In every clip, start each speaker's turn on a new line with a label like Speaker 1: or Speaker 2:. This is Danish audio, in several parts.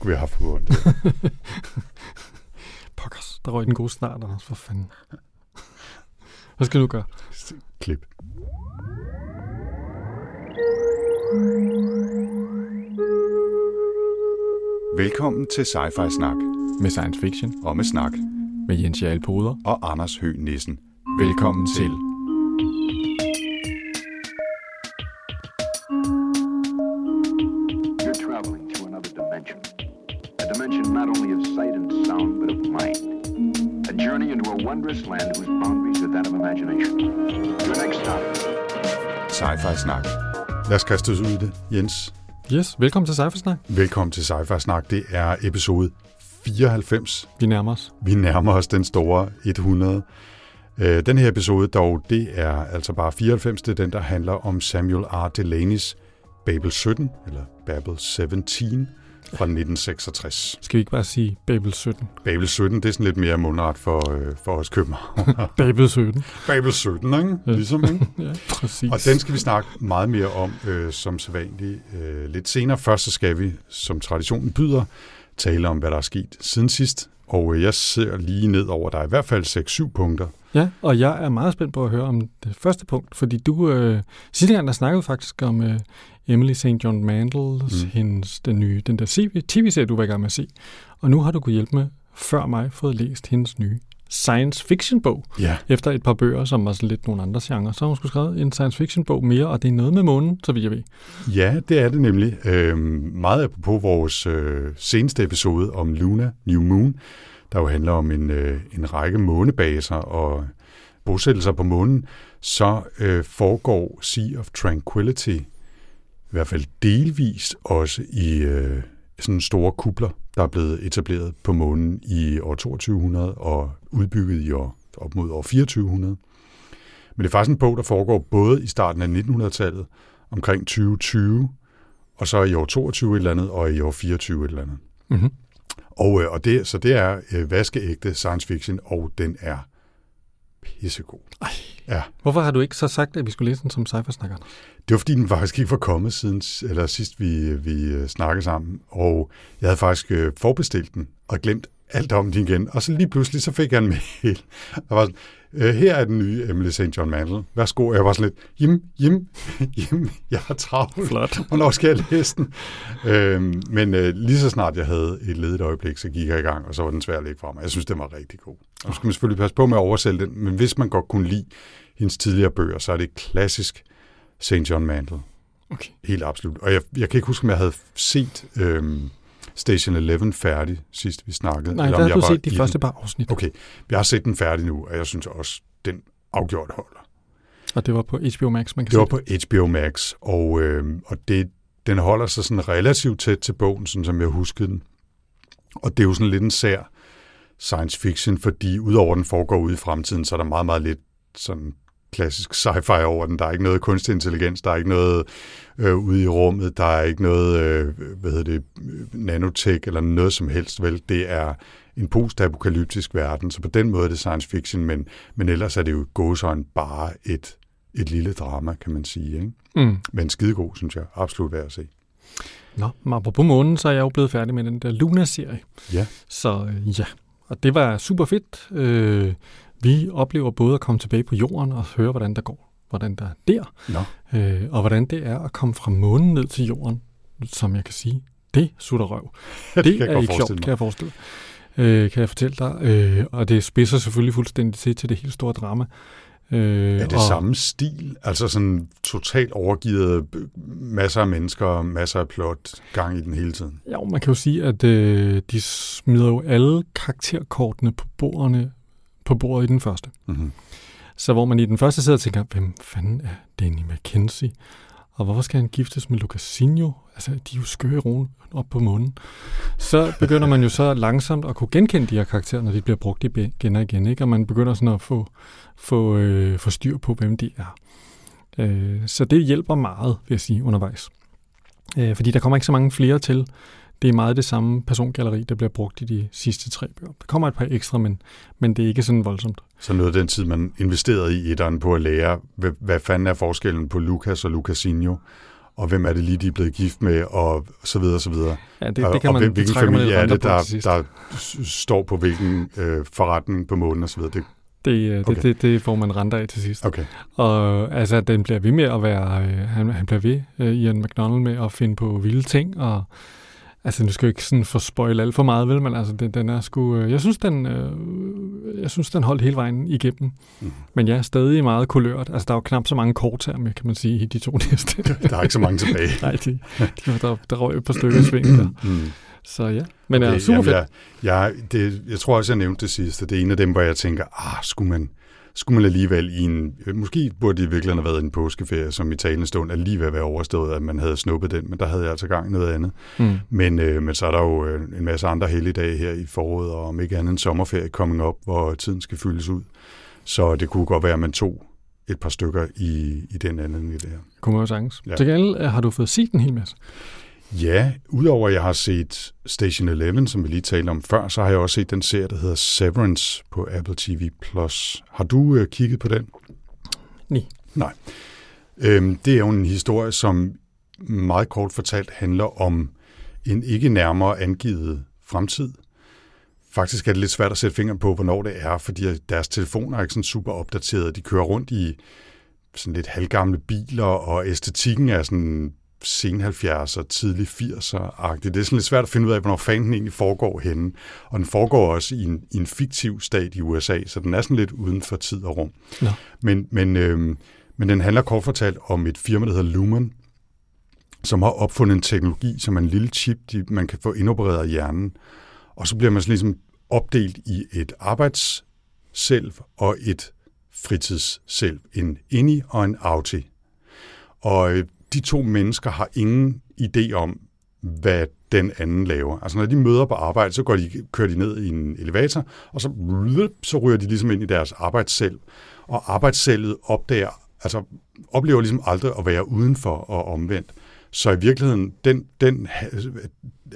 Speaker 1: skulle vi have haft på det.
Speaker 2: Pokkers, der røg den gode snart, Anders, for fanden. Hvad skal du gøre?
Speaker 1: Klip. Velkommen til Sci-Fi Snak
Speaker 2: Med science fiction,
Speaker 1: og med snak
Speaker 2: med Jens Jarl Poder.
Speaker 1: og Anders Høgh Nissen.
Speaker 2: Velkommen til.
Speaker 3: You're
Speaker 1: Sci-Fi Snak. Lad os kaste os ud i det, Jens.
Speaker 2: Yes, velkommen til Cyphersnak.
Speaker 1: Velkommen til Sci-Fi Snak. Det er episode 94.
Speaker 2: Vi nærmer os.
Speaker 1: Vi nærmer os den store 100. Øh, Den her episode dog, det er altså bare 94. Det er den, der handler om Samuel R. Delaney's Babel 17, eller Babel 17 fra 1966.
Speaker 2: Skal vi ikke bare sige Babel 17?
Speaker 1: Babel 17, det er sådan lidt mere mundret for, øh, for os københavn.
Speaker 2: Babel 17.
Speaker 1: Babel 17, ikke? Ligesom, ikke?
Speaker 2: Ja, præcis.
Speaker 1: Og den skal vi snakke meget mere om øh, som sædvanligt øh, lidt senere. Først så skal vi, som traditionen byder, tale om, hvad der er sket siden sidst. Og øh, jeg ser lige ned over, der er i hvert fald 6-7 punkter.
Speaker 2: Ja, og jeg er meget spændt på at høre om det første punkt, fordi du, øh, sidste gang der snakkede faktisk om øh, Emily St. John Mandels,
Speaker 1: Mm.
Speaker 2: hendes, den nye, den der tv-serie, du var i gang med at se. Og nu har du kunnet hjælpe med, før mig, fået læst hendes nye science fiction bog.
Speaker 1: Ja,
Speaker 2: Efter et par bøger, som var sådan lidt nogle andre genrer, så har hun skulle skrevet en science fiction bog mere, og det er noget med månen, så vidt jeg ved.
Speaker 1: ja det er det nemlig. Øh, meget apropos vores øh, seneste episode om Luna, New Moon, der jo handler om en, øh, en række månebaser og bosættelser på månen, så øh, foregår Sea of Tranquility i hvert fald delvist også i øh, sådan store kubler, der er blevet etableret på månen i år 2200 og udbygget i år op mod år 2400. Men det er faktisk en bog, der foregår både i starten af 1900-tallet, omkring 2020, og så i år 22 et eller andet, og i år 24 et eller andet.
Speaker 2: Mm-hmm.
Speaker 1: Og, øh, og det, så det er øh, vaskeægte science fiction, og den er pissegod.
Speaker 2: Ej.
Speaker 1: Ja,
Speaker 2: Hvorfor har du ikke så sagt, at vi skulle læse den som cyphersnakker?
Speaker 1: det var fordi, den faktisk ikke var kommet siden, eller sidst vi, vi øh, snakkede sammen, og jeg havde faktisk øh, forbestilt den, og glemt alt om den igen, og så lige pludselig, så fik jeg en mail, der var sådan, øh, her er den nye Emily St. John Mandel, værsgo, og jeg var sådan lidt, jim, jim, jim, jeg har travlt,
Speaker 2: Flot.
Speaker 1: hvornår skal jeg læse den? Øhm, men øh, lige så snart jeg havde et ledet øjeblik, så gik jeg i gang, og så var den svær at lægge fra mig. Jeg synes, den var rigtig god. Nu skal man selvfølgelig passe på med at oversælge den, men hvis man godt kunne lide hendes tidligere bøger, så er det klassisk St. John Mandel.
Speaker 2: Okay.
Speaker 1: Helt absolut. Og jeg, jeg kan ikke huske, om jeg havde set øhm, Station 11 færdig, sidst vi snakkede.
Speaker 2: Nej,
Speaker 1: eller
Speaker 2: der har du
Speaker 1: var
Speaker 2: set de første
Speaker 1: Den.
Speaker 2: par afsnit,
Speaker 1: Okay, jeg har set den færdig nu, og jeg synes også, den afgjort holder.
Speaker 2: og det var på HBO Max, man kan
Speaker 1: Det var
Speaker 2: se
Speaker 1: på HBO Max, og, øh, og det, den holder sig sådan relativt tæt til bogen, sådan som jeg huskede den. Og det er jo sådan lidt en sær science fiction, fordi udover den foregår ude i fremtiden, så er der meget, meget lidt sådan klassisk sci-fi over den. Der er ikke noget kunstig intelligens, der er ikke noget øh, ude i rummet, der er ikke noget, øh, hvad hedder det, øh, nanotech eller noget som helst, vel? Det er en post-apokalyptisk verden, så på den måde er det science fiction, men, men ellers er det jo gåsøjne bare et, et lille drama, kan man sige, ikke?
Speaker 2: Mm.
Speaker 1: Men skidegod, synes jeg. Absolut værd at se.
Speaker 2: Nå, men apropos månen, så er jeg jo blevet færdig med den der Luna-serie.
Speaker 1: Ja.
Speaker 2: Så øh, ja, og det var super fedt. Øh, vi oplever både at komme tilbage på jorden og høre, hvordan der går, hvordan der er der,
Speaker 1: Nå,
Speaker 2: øh, og hvordan det er at komme fra månen ned til jorden, som jeg kan sige, det sutter røv. Det,
Speaker 1: kan jeg
Speaker 2: er ikke
Speaker 1: forestille
Speaker 2: sjovt, kan jeg forestille øh, kan jeg fortælle dig. Øh, og det spidser selvfølgelig fuldstændig til til det helt store drama. Øh,
Speaker 1: er det
Speaker 2: og,
Speaker 1: samme stil? Altså sådan totalt overgivet, øh, masser af mennesker, masser af plot, gang i den hele tiden.
Speaker 2: Ja, man kan jo sige, at øh, de smider jo alle karakterkortene på bordene på bordet i den første.
Speaker 1: Mm-hmm.
Speaker 2: Så hvor man i den første sidder og tænker, hvem fanden er Danny McKenzie? Og hvorfor skal han giftes med Lucasinho? Altså, de er jo skøre ron op på munden. Så begynder man jo så langsomt at kunne genkende de her karakterer, når de bliver brugt igen og igen. Ikke? Og man begynder sådan at få, få, øh, få styr på, hvem de er. Øh, så det hjælper meget, vil jeg sige, undervejs. Øh, fordi der kommer ikke så mange flere til. Det er meget det samme persongalleri, der bliver brugt i de sidste tre bøger. Der kommer et par ekstra, men, men det er ikke sådan voldsomt.
Speaker 1: Så noget af den tid, man investerede i etteren på at lære, hvad, hvad fanden er forskellen på Lucas og Lucasinho, og hvem er det lige, de er blevet gift med, og så videre, og så videre.
Speaker 2: Ja, det,
Speaker 1: og,
Speaker 2: det kan
Speaker 1: og
Speaker 2: man,
Speaker 1: hvem- hvilken
Speaker 2: det man
Speaker 1: familie
Speaker 2: lidt
Speaker 1: er det, der, der står på hvilken øh, forretning på månen, og så videre. Det,
Speaker 2: Det, øh, det,
Speaker 1: Okay.
Speaker 2: det, det får man renter af til sidst.
Speaker 1: okay.
Speaker 2: Og altså, den bliver ved med at være... Øh, han, han bliver ved, øh, Ian McDonald, med at finde på vilde ting, og altså, nu skal jeg ikke sådan få spoil alt for meget, vel, men altså, den, den er sgu... Øh, jeg synes, den, øh, jeg synes, den holdt hele vejen igennem.
Speaker 1: Mhm.
Speaker 2: Men ja, stadig meget kulørt. Altså, der er jo knap så mange kort her kan man sige, i de to næste.
Speaker 1: Der er ikke så mange tilbage.
Speaker 2: Nej, de, de, der, der røg et par stykker sving der.
Speaker 1: Mm.
Speaker 2: Så ja, men Okay, er super fedt.
Speaker 1: Jeg, jeg, det, jeg tror også, jeg nævnte det sidste. Det er en af dem, hvor jeg tænker, ah, skulle man, skulle man alligevel i en... Måske burde det i virkeligheden have været en påskeferie, som i talende stund alligevel være overstået, at man havde snuppet den, men der havde jeg altså gang noget andet.
Speaker 2: Mm.
Speaker 1: Men, øh, men så er der jo øh, en masse andre helligdage her i foråret, og om ikke andet en sommerferie coming up, hvor tiden skal fyldes ud. Så det kunne godt være, at man tog et par stykker i, i den anden i det her.
Speaker 2: Kunne man jo sagtens.
Speaker 1: Ja.
Speaker 2: Ja. Til gengæld øh, har du fået set en hel masse.
Speaker 1: Ja, udover at jeg har set Station 11, som vi lige talte om før, så har jeg også set den serie, der hedder Severance på Apple TV+. Har du øh, kigget på den?
Speaker 2: Nej.
Speaker 1: Nej. Øhm, det er jo en historie, som meget kort fortalt handler om en ikke nærmere angivet fremtid. Faktisk er det lidt svært at sætte fingeren på, hvornår det er, fordi deres telefoner er ikke sådan super opdaterede. De kører rundt i sådan lidt halvgamle biler, og æstetikken er sådan sen 70'er, tidlig 80'er-agtigt. Det er sådan lidt svært at finde ud af, hvornår fanden den egentlig foregår henne. Og den foregår også i en, i en fiktiv stat i USA, så den er sådan lidt uden for tid og rum.
Speaker 2: Nå.
Speaker 1: Men, men, øhm, men den handler kort fortalt om et firma, der hedder Lumen, som har opfundet en teknologi, som er en lille chip, de, man kan få indopereret i hjernen. Og så bliver man sådan ligesom opdelt i et arbejdsselv og et fritidsselv. En inni og en outi. Og øh, de to mennesker har ingen idé om, hvad den anden laver. Altså når de møder på arbejde, så går de, kører de ned i en elevator, og så, så ryger de ligesom ind i deres arbejdsselv. Og arbejdsselvet opdager, altså oplever ligesom aldrig at være udenfor og omvendt. Så i virkeligheden, den, den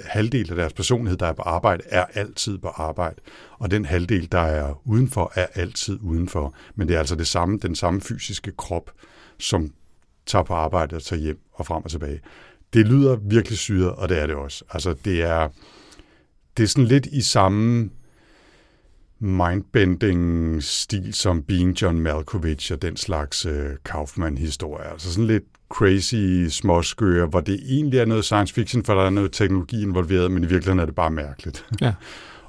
Speaker 1: halvdel af deres personlighed, der er på arbejde, er altid på arbejde. Og den halvdel, der er udenfor, er altid udenfor. Men det er altså det samme, den samme fysiske krop, som tager på arbejde og tager hjem og frem og tilbage. Det lyder virkelig syret, og det er det også. Altså, det er, det er sådan lidt i samme mindbending-stil som Being John Malkovich og den slags øh, Kaufman-historie. Altså sådan lidt crazy, småskøre, hvor det egentlig er noget science fiction, for der er noget teknologi involveret, men i virkeligheden er det bare mærkeligt.
Speaker 2: Ja.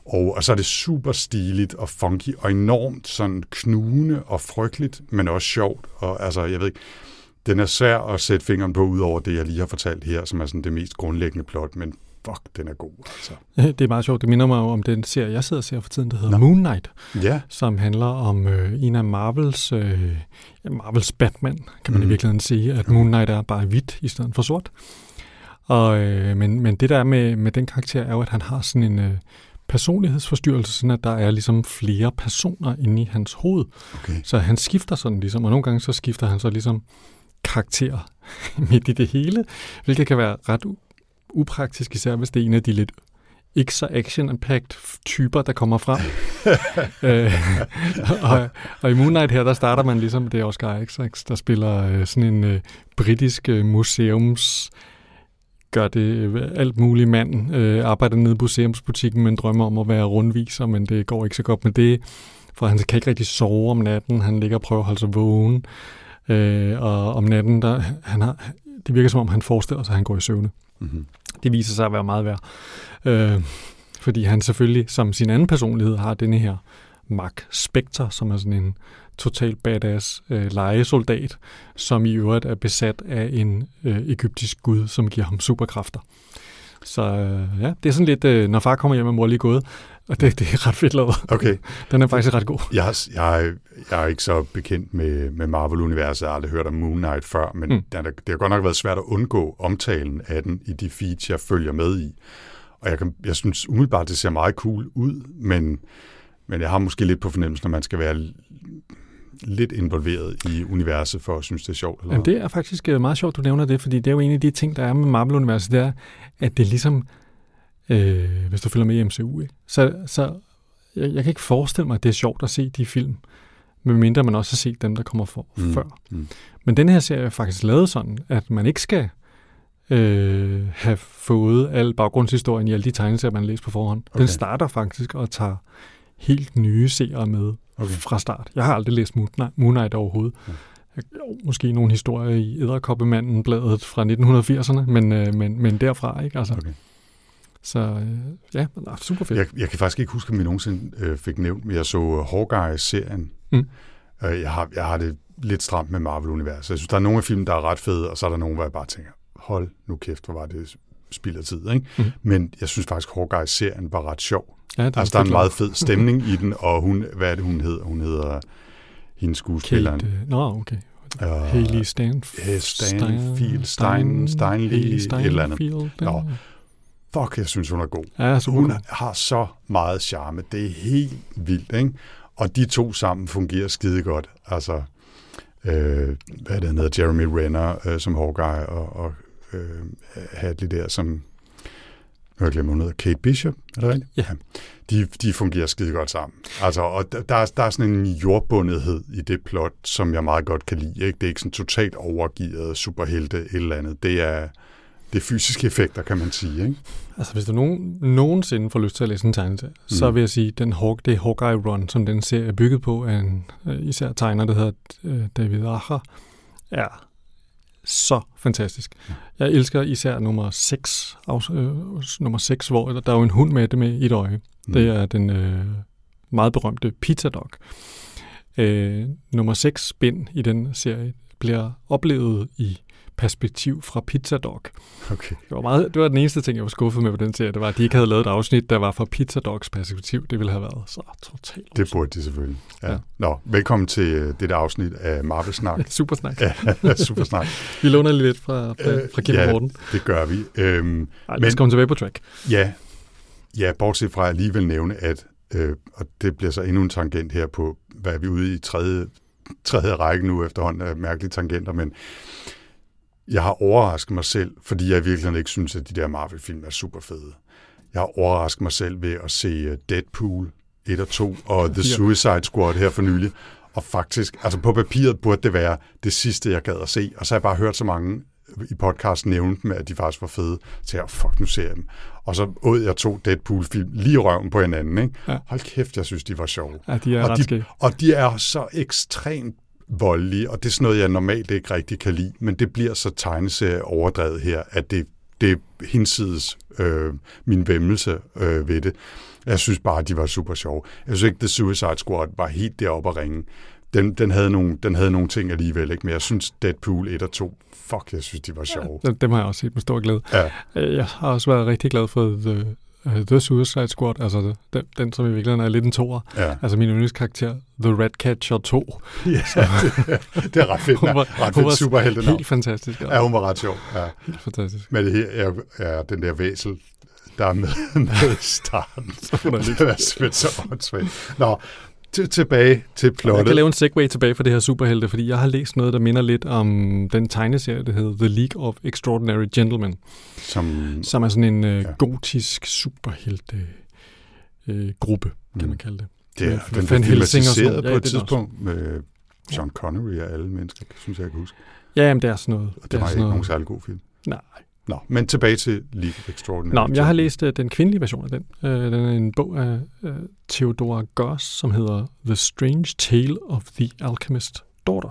Speaker 1: Og, og så er det super stiligt og funky og enormt sådan knugende og frygteligt, men også sjovt. Og altså, jeg ved ikke, den er svær at sætte fingeren på, ud over det, jeg lige har fortalt her, som er sådan det mest grundlæggende plot, men fuck, den er god, altså.
Speaker 2: Det er meget sjovt. Det minder mig om den serie, jeg sidder og ser for tiden, der hedder
Speaker 1: Nå.
Speaker 2: Moon Knight,
Speaker 1: Ja,
Speaker 2: som handler om øh, en af Marvels, øh, Marvels Batman, kan man mm. i
Speaker 1: Mhm.
Speaker 2: virkeligheden sige, at Moon Knight er bare hvidt i stedet for sort. Og, øh, men, men det der er med, med den karakter er jo, at han har sådan en øh, personlighedsforstyrrelse, sådan at der er ligesom flere personer inde i hans hoved.
Speaker 1: okay.
Speaker 2: Så han skifter sådan ligesom, og nogle gange så skifter han så ligesom karakter midt i det hele, hvilket kan være ret upraktisk, især hvis det er en af de lidt ikke så action-packed typer, der kommer frem. øh, og, og i Moon Knight her, der starter man ligesom, det er Oscar Isaacs, der spiller øh, sådan en øh, britisk øh, museums gør det øh, alt muligt mand, øh, arbejder nede i museumsbutikken, men drømmer om at være rundviser, men det går ikke så godt med det, for han kan ikke rigtig sove om natten, han ligger og prøver at holde sig vågen, øh, og om natten, der, han har, det virker som om, han forestiller sig, at han går i søvne.
Speaker 1: Mm-hmm.
Speaker 2: Det viser sig at være meget værd. Øh, fordi han selvfølgelig, som sin anden personlighed, har denne her Mark Spector, som er sådan en total badass øh, legesoldat, som i øvrigt er besat af en øh, egyptisk gud, som giver ham superkræfter. Så øh, ja, det er sådan lidt, øh, når far kommer hjem, er mor lige gået, og det, det er ret fedt lavet.
Speaker 1: Okay,
Speaker 2: Den er faktisk ret god.
Speaker 1: jeg, er- jeg, jeg er ikke så bekendt med, med Marvel-universet, jeg har aldrig hørt om Moon Knight før, men
Speaker 2: Mm.
Speaker 1: mm. det, har, godt nok været svært at undgå omtalen af den i de feeds, jeg følger med i. Og jeg, kan, jeg synes umiddelbart, det ser meget cool ud, men, men jeg har måske lidt på fornemmelsen, at man skal være lidt involveret i universet for at synes, det er sjovt. Eller
Speaker 2: Jamen, det er faktisk øh, meget sjovt, du nævner det, fordi det er jo en af de ting, der er med Marvel-universet, det er, at det ligesom, øh, hvis du følger med i MCU, ikke? så, så jeg, jeg kan ikke forestille mig, at det er sjovt at se de film, medmindre man også har set dem, der kommer for, mm. før.
Speaker 1: Mm.
Speaker 2: Men den her serie er faktisk lavet sådan, at man ikke skal øh, have fået al baggrundshistorien i alle de tegneserier, man læser på forhånd. Okay. Den starter faktisk og tager helt nye seere med
Speaker 1: Okay.
Speaker 2: fra start. Jeg har aldrig læst Moon Knight, overhovedet.
Speaker 1: Ja.
Speaker 2: Jo, måske nogle historier i Æderkoppemanden-bladet fra 1980'erne, men, øh, men, men derfra, ikke? Altså,
Speaker 1: Okay.
Speaker 2: Så øh, ja, nå, super fedt.
Speaker 1: Jeg, jeg kan faktisk ikke huske, om vi nogensinde øh, fik nævnt, men jeg så øh, Hawkeye-serien.
Speaker 2: Mm.
Speaker 1: Øh, jeg, har, jeg har det lidt stramt med Marvel-universet. Jeg synes, der er nogle af filmene, der er ret fede, og så er der nogle, hvor jeg bare tænker, hold nu kæft, hvor var det spild af tid. Ikke?
Speaker 2: Mm.
Speaker 1: Men jeg synes faktisk, Hawkeye-serien var ret sjov.
Speaker 2: ja, det
Speaker 1: Altså, der er en meget fed stemning i den, og hun, hvad er det, hun hedder? Hun hedder hendes skuespilleren.
Speaker 2: Kate, øh, Nå, okay.
Speaker 1: Uh,
Speaker 2: Haley Stanfield.
Speaker 1: ja, Stanfield, Stein- Steinley, et eller andet. Nå. Fuck, jeg synes, hun er god.
Speaker 2: Ja, super
Speaker 1: Hun
Speaker 2: god.
Speaker 1: har så meget charme. Det er helt vildt, ikke? Og de to sammen fungerer skide godt. Altså, øh, hvad er det, hedder? Jeremy Renner øh, som Hawkeye, og, og øh, Hadley der som, jeg glemt, hun hedder Kate Bishop, er det rigtigt?
Speaker 2: Ja.
Speaker 1: De, de fungerer skide godt sammen. Altså, og der, der, er, der er sådan en jordbundethed i det plot, som jeg meget godt kan lide. Ikke? Det er ikke sådan totalt overgivet superhelte et eller andet. Det er, det er fysiske effekter, kan man sige. Ikke?
Speaker 2: Altså, hvis du nogen, nogensinde får lyst til at læse en tegneserie, mm. så vil jeg sige, den Hawk, det Hawkeye Run, som den serie er bygget på, af en øh, især tegner, der hedder øh, David Acher, er så fantastisk. Jeg elsker især nummer 6, afs, øh, nummer 6 hvor der er jo en hund med det med i et øje.
Speaker 1: Mm.
Speaker 2: Det er den øh, meget berømte Pizza Dog. Øh, nummer 6 bind i den serie bliver oplevet i perspektiv fra Pizza Dog.
Speaker 1: Okay.
Speaker 2: Det var, meget, det var den eneste ting, jeg var skuffet med på den serie. Det var, at de ikke havde lavet et afsnit, der var fra Pizza Dogs perspektiv. Det ville have været så totalt
Speaker 1: Det burde de selvfølgelig. Ja.
Speaker 2: Ja.
Speaker 1: Nå, velkommen til øh, dette afsnit af Marvel-snak.
Speaker 2: Super snak.
Speaker 1: ja, super snak.
Speaker 2: Vi låner lige lidt fra, fra,
Speaker 1: Øh,
Speaker 2: fra Kim
Speaker 1: ja.
Speaker 2: Morten.
Speaker 1: Det gør vi. Øhm,
Speaker 2: Ej,
Speaker 1: men-
Speaker 2: komme tilbage på track.
Speaker 1: ja, ja, bortset fra at alligevel nævne, at, øh, og det bliver så endnu en tangent her på, hvad er vi ude i tredje, tredje række nu efterhånden af mærkelige tangenter, men jeg har overrasket mig selv, fordi jeg virkelig ikke synes, at de der Marvel-film er super fede. Jeg har overrasket mig selv ved at se øh, Deadpool 1 og 2 og The. Suicide Squad her for nylig. Og faktisk, altså på papiret burde det være det sidste, jeg gad at se. Og så har jeg bare hørt så mange i podcasten nævne dem, at de faktisk var fede. Så jeg, fuck, nu ser jeg dem. Og så åd jeg to Deadpool-film lige røven på hinanden. Ikke?
Speaker 2: Ja.
Speaker 1: Hold kæft, jeg synes, de var sjove.
Speaker 2: Ja, de er
Speaker 1: og,
Speaker 2: ret
Speaker 1: de, og de er så ekstremt voldelige, og det er sådan noget, jeg normalt ikke rigtig kan lide, men det bliver så tegneserie overdrevet her, at det, det hinsides øh, min væmmelse øh, ved det. Jeg synes bare, at de var super sjove. Jeg synes ikke, The Suicide Squad var helt deroppe at ringe. Den, den, havde nogle, den havde nogle ting alligevel, ikke? men jeg synes Deadpool 1 og 2, fuck, jeg synes, de var sjove.
Speaker 2: Dem, dem har jeg også set med stor glæde.
Speaker 1: Ja,
Speaker 2: Øh, Jeg har også været rigtig glad for The, uh, The Suicide Squad, altså den, den, som i virkeligheden er lidt en toer.
Speaker 1: ja.
Speaker 2: Altså min yndlingskarakter, The Ratcatcher 2.
Speaker 1: ja det, det er ret fedt.
Speaker 2: Hun var,
Speaker 1: ret
Speaker 2: hun
Speaker 1: fedt
Speaker 2: var
Speaker 1: superheltenavn.
Speaker 2: helt fantastisk.
Speaker 1: Ja, hun var ret sjov. Ja.
Speaker 2: Helt fantastisk.
Speaker 1: Men det her er, er den der væsel, der er med, med starten. det er simpelthen så åndssvagt. Nå, tilbage til
Speaker 2: Jeg
Speaker 1: plottet.
Speaker 2: kan lave en segue tilbage for det her superhelte, fordi jeg har læst noget, der minder lidt om den tegneserie, der hedder The League of Extraordinary Gentlemen,
Speaker 1: Som,
Speaker 2: som er sådan en øh,
Speaker 1: Ja.
Speaker 2: gotisk superhelte øh, gruppe, kan
Speaker 1: Mm.
Speaker 2: man kalde det.
Speaker 1: det er,
Speaker 2: med
Speaker 1: den blev filmatiseret på
Speaker 2: Ja,
Speaker 1: et
Speaker 2: det det
Speaker 1: tidspunkt med John Connery og alle mennesker, synes jeg, jeg kan huske.
Speaker 2: Ja, jamen, det er sådan noget.
Speaker 1: Og det
Speaker 2: er
Speaker 1: var ikke nogen særlig god film.
Speaker 2: Nej.
Speaker 1: Nå, men tilbage til League of Extraordinary.
Speaker 2: Nå, men jeg har læst uh, den kvindelige version af den. Uh, den er en bog af uh, Theodora Goss, som hedder The Strange Tale of the Alchemist Daughter.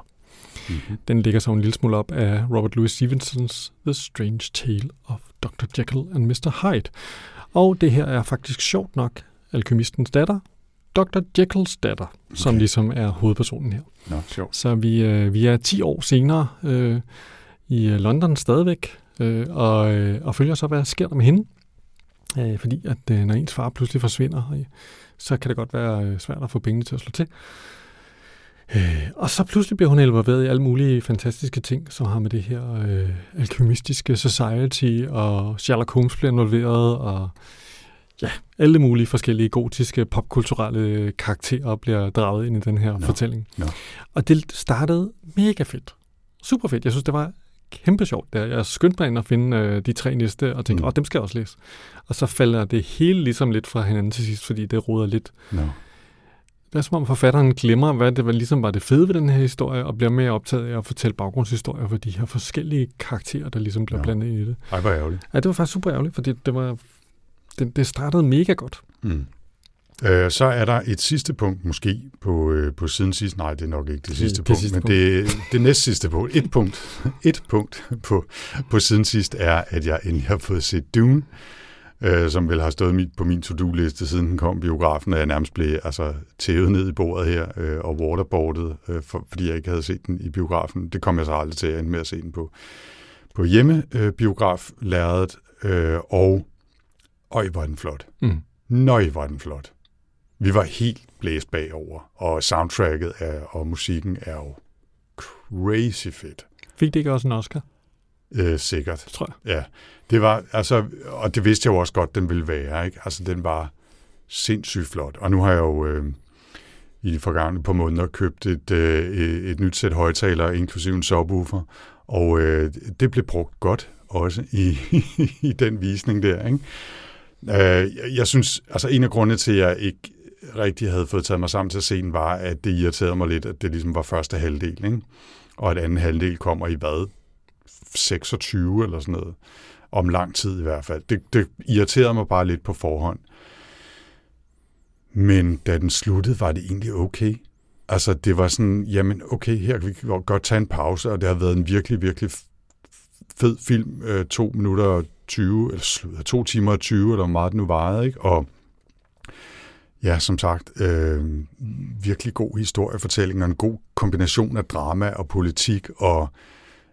Speaker 1: Mhm.
Speaker 2: Den ligger så en lille smule op af Robert Louis Stevensons The Strange Tale of Dr. Jekyll and Mr. Hyde. Og det her er faktisk sjovt nok alkymistens datter, Dr. Jekylls datter, okay. som ligesom er hovedpersonen her.
Speaker 1: Nå, sjovt.
Speaker 2: Så vi, øh, vi er 10 år senere øh, i London stadigvæk, øh, og, øh, og følger så, hvad der sker der med hende. Øh, fordi at øh, når ens far pludselig forsvinder, øh, så kan det godt være øh, svært at få pengene til at slå til. Øh, og så pludselig bliver hun involveret i alle mulige fantastiske ting, som har med det her øh, alkymistiske society, og Sherlock Holmes bliver involveret, og ja, alle mulige forskellige gotiske, popkulturelle karakterer bliver draget ind i den her
Speaker 1: Nå.
Speaker 2: fortælling.
Speaker 1: Nå.
Speaker 2: Og det startede mega fedt. Super fedt. Jeg synes, det var kæmpe sjovt. Der. Jeg skyndte mig ind og finde øh, de tre næste, og tænkte,
Speaker 1: Mm.
Speaker 2: åh, dem skal jeg også læse. Og så falder det hele ligesom lidt fra hinanden til sidst, fordi det roder lidt.
Speaker 1: Nå.
Speaker 2: det er som om forfatteren glemmer, hvad det var, ligesom var det fede ved den her historie, og bliver mere optaget af at fortælle baggrundshistorier for de her forskellige karakterer, der ligesom bliver
Speaker 1: Ja.
Speaker 2: ja. blandet ind i det.
Speaker 1: Ej, hvor ærgerligt.
Speaker 2: Ja, det var faktisk super ærgerligt, fordi det var det, det startede mega godt.
Speaker 1: Mm. Øh, så er der et sidste punkt måske på, øh, på siden sidst. Nej, det er nok ikke det sidste
Speaker 2: det
Speaker 1: punkt,
Speaker 2: sidste
Speaker 1: men
Speaker 2: punkt.
Speaker 1: det, det næst sidste punkt. Et punkt, et punkt på, på siden sidst er, at jeg endelig har fået set Dune, øh, som vel har stået mit, på min to-do-liste, siden den kom biografen, og jeg nærmest blev altså, tævet ned i bordet her øh, og waterboardet, øh, for, fordi jeg ikke havde set den i biografen. Det kom jeg så aldrig til, at ende med at se den på, på hjemmebiograf, øh, øh, og øj, hvor er den flot.
Speaker 2: Mm.
Speaker 1: Nøj, var den flot. Vi var helt blæst bagover, og soundtracket er, og musikken er jo crazy fedt.
Speaker 2: Fik det ikke også en Oscar?
Speaker 1: Øh, sikkert.
Speaker 2: Det tror jeg.
Speaker 1: Ja, det var, altså, og det vidste jeg jo også godt, den ville være, ikke? Altså, den var sindssygt flot. Og nu har jeg jo øh, i de forgangne par måneder købt et, øh, et, nyt sæt højtalere, inklusive en subwoofer, og øh, det blev brugt godt også i, i den visning der, ikke? Øh, jeg, jeg synes, altså en af grundene til, at jeg ikke rigtig havde fået taget mig sammen til at se den, var, at det irriterede mig lidt, at det ligesom var første halvdel, ikke? og at anden halvdel kommer i hvad? 26 eller sådan noget. Om lang tid i hvert fald. Det, det irriterede mig bare lidt på forhånd. Men da den sluttede, var det egentlig okay. Altså, det var sådan, jamen okay, her kan vi godt tage en pause, og det har været en virkelig, virkelig fed film. Øh, to minutter og 20, eller to timer og 20, eller hvor meget det nu varede, ikke? Og ja, som sagt, øh, virkelig god historiefortælling, og en god kombination af drama og politik, og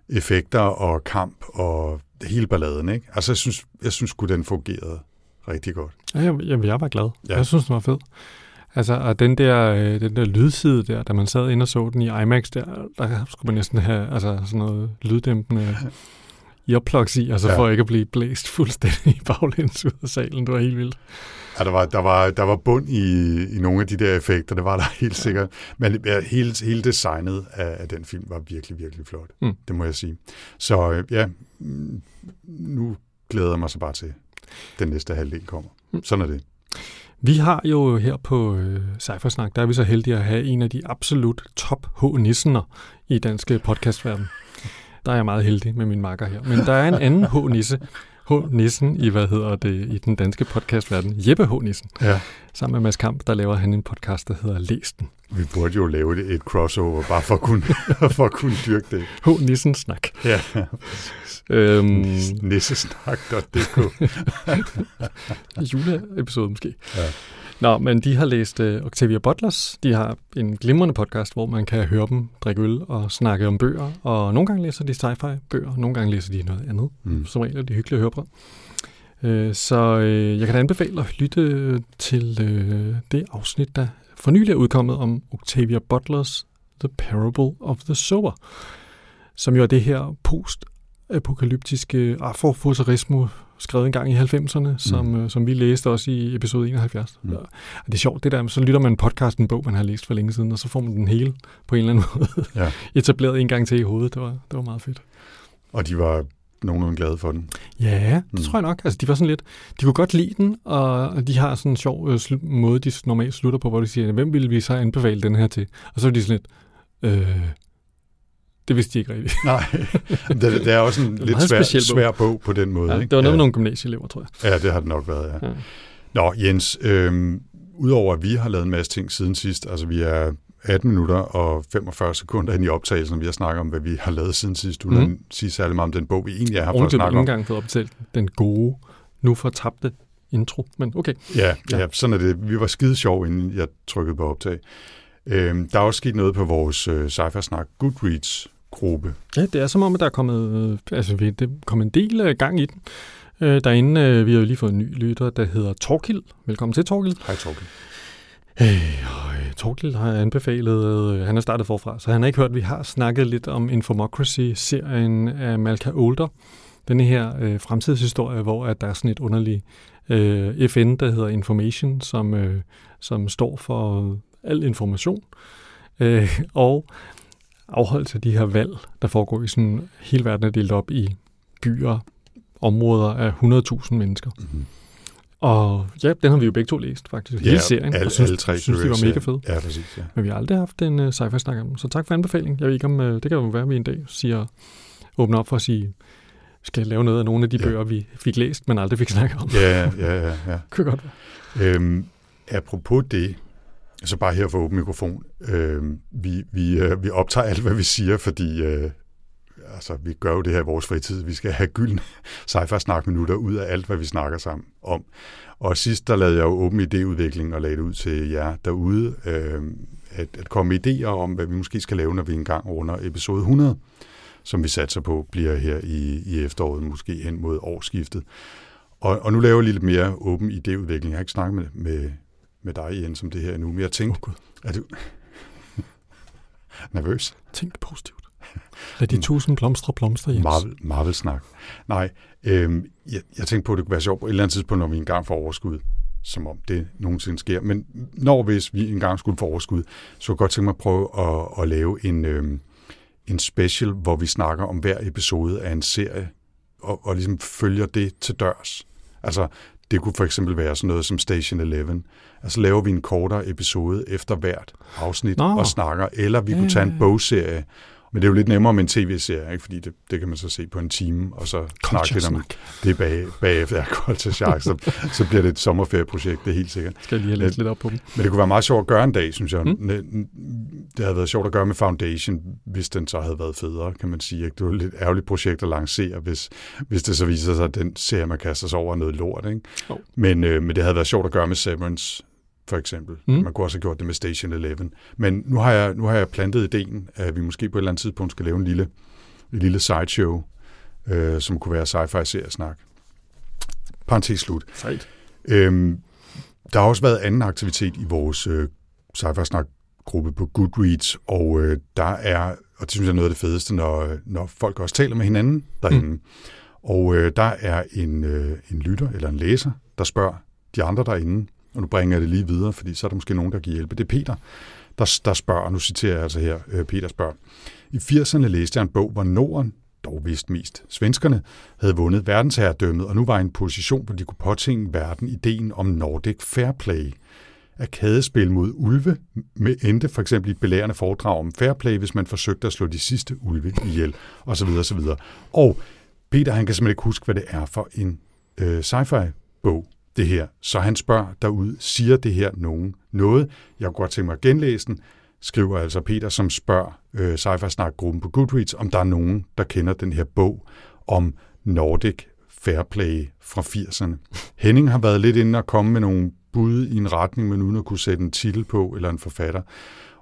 Speaker 1: effekter og kamp, og hele balladen, ikke? Altså, jeg synes, jeg synes sgu, den fungerede rigtig godt.
Speaker 2: Ja, jeg, jeg, var glad.
Speaker 1: Ja.
Speaker 2: Jeg synes, den var fed. Altså, og den der, øh, den der lydside der, da man sad ind og så den i IMAX der, der skulle man næsten have altså, sådan noget lyddæmpende earplugs i, altså
Speaker 1: Ja.
Speaker 2: ja. for ikke at blive blæst fuldstændig baglæns ud af salen. Det var helt vildt.
Speaker 1: Ja, der var, der var, der var bund i, i nogle af de der effekter, det var der helt sikkert. Men ja, hele, hele designet af, af den film var virkelig, virkelig flot.
Speaker 2: Mm.
Speaker 1: Det må jeg sige. Så øh, ja, mm, nu glæder jeg mig så bare til, den næste halvdel kommer.
Speaker 2: Mm.
Speaker 1: Sådan er det.
Speaker 2: Vi har jo her på øh, Cyphersnak, der er vi så heldige at have en af de absolut top H-nissener i danske podcastverden. Der er jeg meget heldig med min makker her. Men der er en anden H-nisse, H-nissen i, hvad hedder det, i den danske podcastverden, Jeppe H-nissen.
Speaker 1: Ja.
Speaker 2: Sammen med Mads Kamp, der laver han en podcast, der hedder Læs den.
Speaker 1: Vi burde jo lave et, et crossover, bare for at kunne, for at kunne dyrke det.
Speaker 2: H-nissen snak.
Speaker 1: Ja,
Speaker 2: Øhm,
Speaker 1: nissesnak.dk.
Speaker 2: juleepisode måske.
Speaker 1: Ja.
Speaker 2: Nå, men de har læst uh, Octavia Butlers. De har en glimrende podcast, hvor man kan høre dem drikke øl og snakke om bøger. Og nogle gange læser de sci-fi bøger, nogle gange læser de noget andet.
Speaker 1: Mm.
Speaker 2: Som regel er de hyggelige at høre på. Uh, så uh, jeg kan da anbefale at lytte til uh, det afsnit, der for nylig er udkommet om Octavia Butlers The Parable of the Sower, som jo er det her post-apokalyptiske afrofuturisme, skrevet en gang i 90'erne, som, mm. som vi læste også i episode 71.
Speaker 1: Mm.
Speaker 2: Mm. Og det er sjovt, det der, så lytter man en podcast, en bog, man har læst for længe siden, og så får man den hele på en eller anden måde
Speaker 1: Ja.
Speaker 2: etableret en gang til i hovedet. Det var, det var meget fedt.
Speaker 1: Og de var nogenlunde glade for den.
Speaker 2: Ja, det
Speaker 1: Mm.
Speaker 2: mm. tror jeg nok. Altså, de var sådan lidt, de kunne godt lide den, og de har sådan en sjov øh, slu- måde, de normalt slutter på, hvor de siger, hvem ville vi så anbefale den her til? Og så er de sådan lidt, øh, det vidste de ikke rigtigt.
Speaker 1: Nej, det, det er også en
Speaker 2: er
Speaker 1: lidt svær,
Speaker 2: bog.
Speaker 1: svær bog på den måde.
Speaker 2: Ja,
Speaker 1: ikke?
Speaker 2: det var noget
Speaker 1: ja.
Speaker 2: med nogle gymnasieelever, tror jeg.
Speaker 1: Ja, det har det nok været, ja.
Speaker 2: Ja.
Speaker 1: Nå, Jens, øhm, udover at vi har lavet en masse ting siden sidst, altså vi er 18 minutter og 45 sekunder ind i optagelsen, vi har snakket om, hvad vi har lavet siden sidst, uden
Speaker 2: Mhm.
Speaker 1: at sige særlig meget om den bog, vi egentlig er her for at snakke om.
Speaker 2: engang fået optalt den gode, nu fortabte intro. Men okay.
Speaker 1: Ja, ja.
Speaker 2: Ja.
Speaker 1: sådan er det. Vi var skide sjov, inden jeg trykkede på optag. Øhm, der er også sket noget på vores øh, sci snak Goodreads-gruppe.
Speaker 2: Ja, det er som om, at der er kommet, øh, altså, vi- det kom en del øh, gang i den. Øh, derinde, øh, vi har jo lige fået en ny lytter, der hedder Torkild. Velkommen til, Torkild.
Speaker 1: Hej, Torkel.
Speaker 2: Øh, øh, Torkild har anbefalet, øh, han er startet forfra, så han har ikke hørt, at vi har snakket lidt om Infomocracy-serien af Malka Older. Denne her øh, fremtidshistorie, hvor at der er sådan et underligt øh, FN, der hedder Information, som, øh, som står for al information. Øh, og afholdelse af de her valg, der foregår i sådan, hele verden er delt op i byer, områder af 100.000 mennesker.
Speaker 1: Mm-hmm.
Speaker 2: Og ja, den har vi jo begge to læst, faktisk. Hele serien.
Speaker 1: alle,
Speaker 2: og synes,
Speaker 1: alle tre
Speaker 2: synes, de var mega fede.
Speaker 1: Ja, præcis. Ja.
Speaker 2: Men vi har aldrig haft en uh, sci-fi snak om. Så tak for anbefalingen. Jeg ved ikke om, uh, det kan jo være, at vi en dag siger, åbner op for at sige, skal jeg lave noget af nogle af de
Speaker 1: Ja.
Speaker 2: bøger, vi fik læst, men aldrig fik snakket om.
Speaker 1: Ja, ja, ja, ja.
Speaker 2: Kunne godt være.
Speaker 1: Øhm, apropos det, så bare her for åben mikrofon. Øh, vi, vi, øh, vi optager alt, hvad vi siger, fordi øh, altså, vi gør jo det her i vores fritid. Vi skal have gylden sci snak minutter ud af alt, hvad vi snakker sammen om. Og sidst, der lavede jeg jo åben idéudvikling og lagde det ud til jer derude, øh, at, at komme med idéer om, hvad vi måske skal lave, når vi engang runder episode 100, som vi satser på bliver her i, i efteråret, måske hen mod årsskiftet. Og, og nu laver jeg lidt mere åben idéudvikling. Jeg har ikke snakket med, med, med dig, Jens, om det her endnu, men jeg tænkte,
Speaker 2: Gud.
Speaker 1: er du nervøs?
Speaker 2: Tænk positivt. Lad de tusind blomstre blomstre, Jens.
Speaker 1: Marvel, Marvel-snak. Nej, øhm, jeg, jeg tænkte på, at det kunne være sjovt på et eller andet tidspunkt, når vi engang får overskud, som om det nogensinde sker. Men når hvis vi engang skulle få overskud, så kunne jeg godt tænke mig at prøve at, at lave en, øhm, en special, hvor vi snakker om hver episode af en serie, og, og ligesom følger det til dørs. Altså, det kunne for eksempel være sådan noget som Station 11. Altså laver vi en kortere episode efter hvert afsnit
Speaker 2: Nå.
Speaker 1: og snakker, eller vi kunne tage en
Speaker 2: ja.
Speaker 1: bogserie, men det er jo lidt nemmere med en tv-serie, ikke? fordi det, det kan man så se på en time, og så snakke lidt om det bag, bagefter. Ja, Culture Shark, så, så bliver det et sommerferieprojekt, det er helt sikkert.
Speaker 2: Skal jeg lige have læst lidt op på dem.
Speaker 1: Men det kunne være meget sjovt at gøre en dag, synes jeg.
Speaker 2: Mm.
Speaker 1: Det havde været sjovt at gøre med Foundation, hvis den så havde været federe, kan man sige. Ikke? Det var et lidt ærgerligt projekt at lancere, hvis, hvis det så viser sig, at den serie, man kaster sig over, er noget lort. Ikke?
Speaker 2: Jo.
Speaker 1: Men, øh, men det havde været sjovt at gøre med Severance, for eksempel.
Speaker 2: Mm.
Speaker 1: Man kunne også have gjort det med Station 11. Men nu har jeg, nu har jeg plantet ideen, at vi måske på et eller andet tidspunkt skal lave en lille, en lille sideshow, øh, som kunne være sci-fi seriesnak. Parenthes slut.
Speaker 2: Sejt.
Speaker 1: Øhm, der har også været anden aktivitet i vores øh, sci snak gruppe på Goodreads, og øh, der er, og det synes jeg er noget af det fedeste, når, når folk også taler med hinanden derinde. Mm. Og øh, der er en, øh, en lytter eller en læser, der spørger de andre derinde, og nu bringer jeg det lige videre, fordi så er der måske nogen, der kan hjælpe. Det er Peter, der, der spørger, og nu citerer jeg altså her, øh, Peter spørger. I 80'erne læste jeg en bog, hvor Norden, dog vist mest svenskerne, havde vundet verdensherredømmet, og nu var i en position, hvor de kunne påtænke verden ideen om Nordic Fair Play. Arkadespil mod ulve med endte for eksempel i et belærende foredrag om fair play, hvis man forsøgte at slå de sidste ulve ihjel, osv. osv. Og Peter, han kan simpelthen ikke huske, hvad det er for en øh, sci-fi-bog, det her. Så han spørger derude, siger det her nogen noget? Jeg kunne godt tænke mig at genlæse den, skriver altså Peter, som spørger øh, sci-fi snak-gruppen på Goodreads, om der er nogen, der kender den her bog om Nordic Fairplay fra 80'erne. Henning har været lidt inde og komme med nogle bud i en retning, men uden at kunne sætte en titel på, eller en forfatter.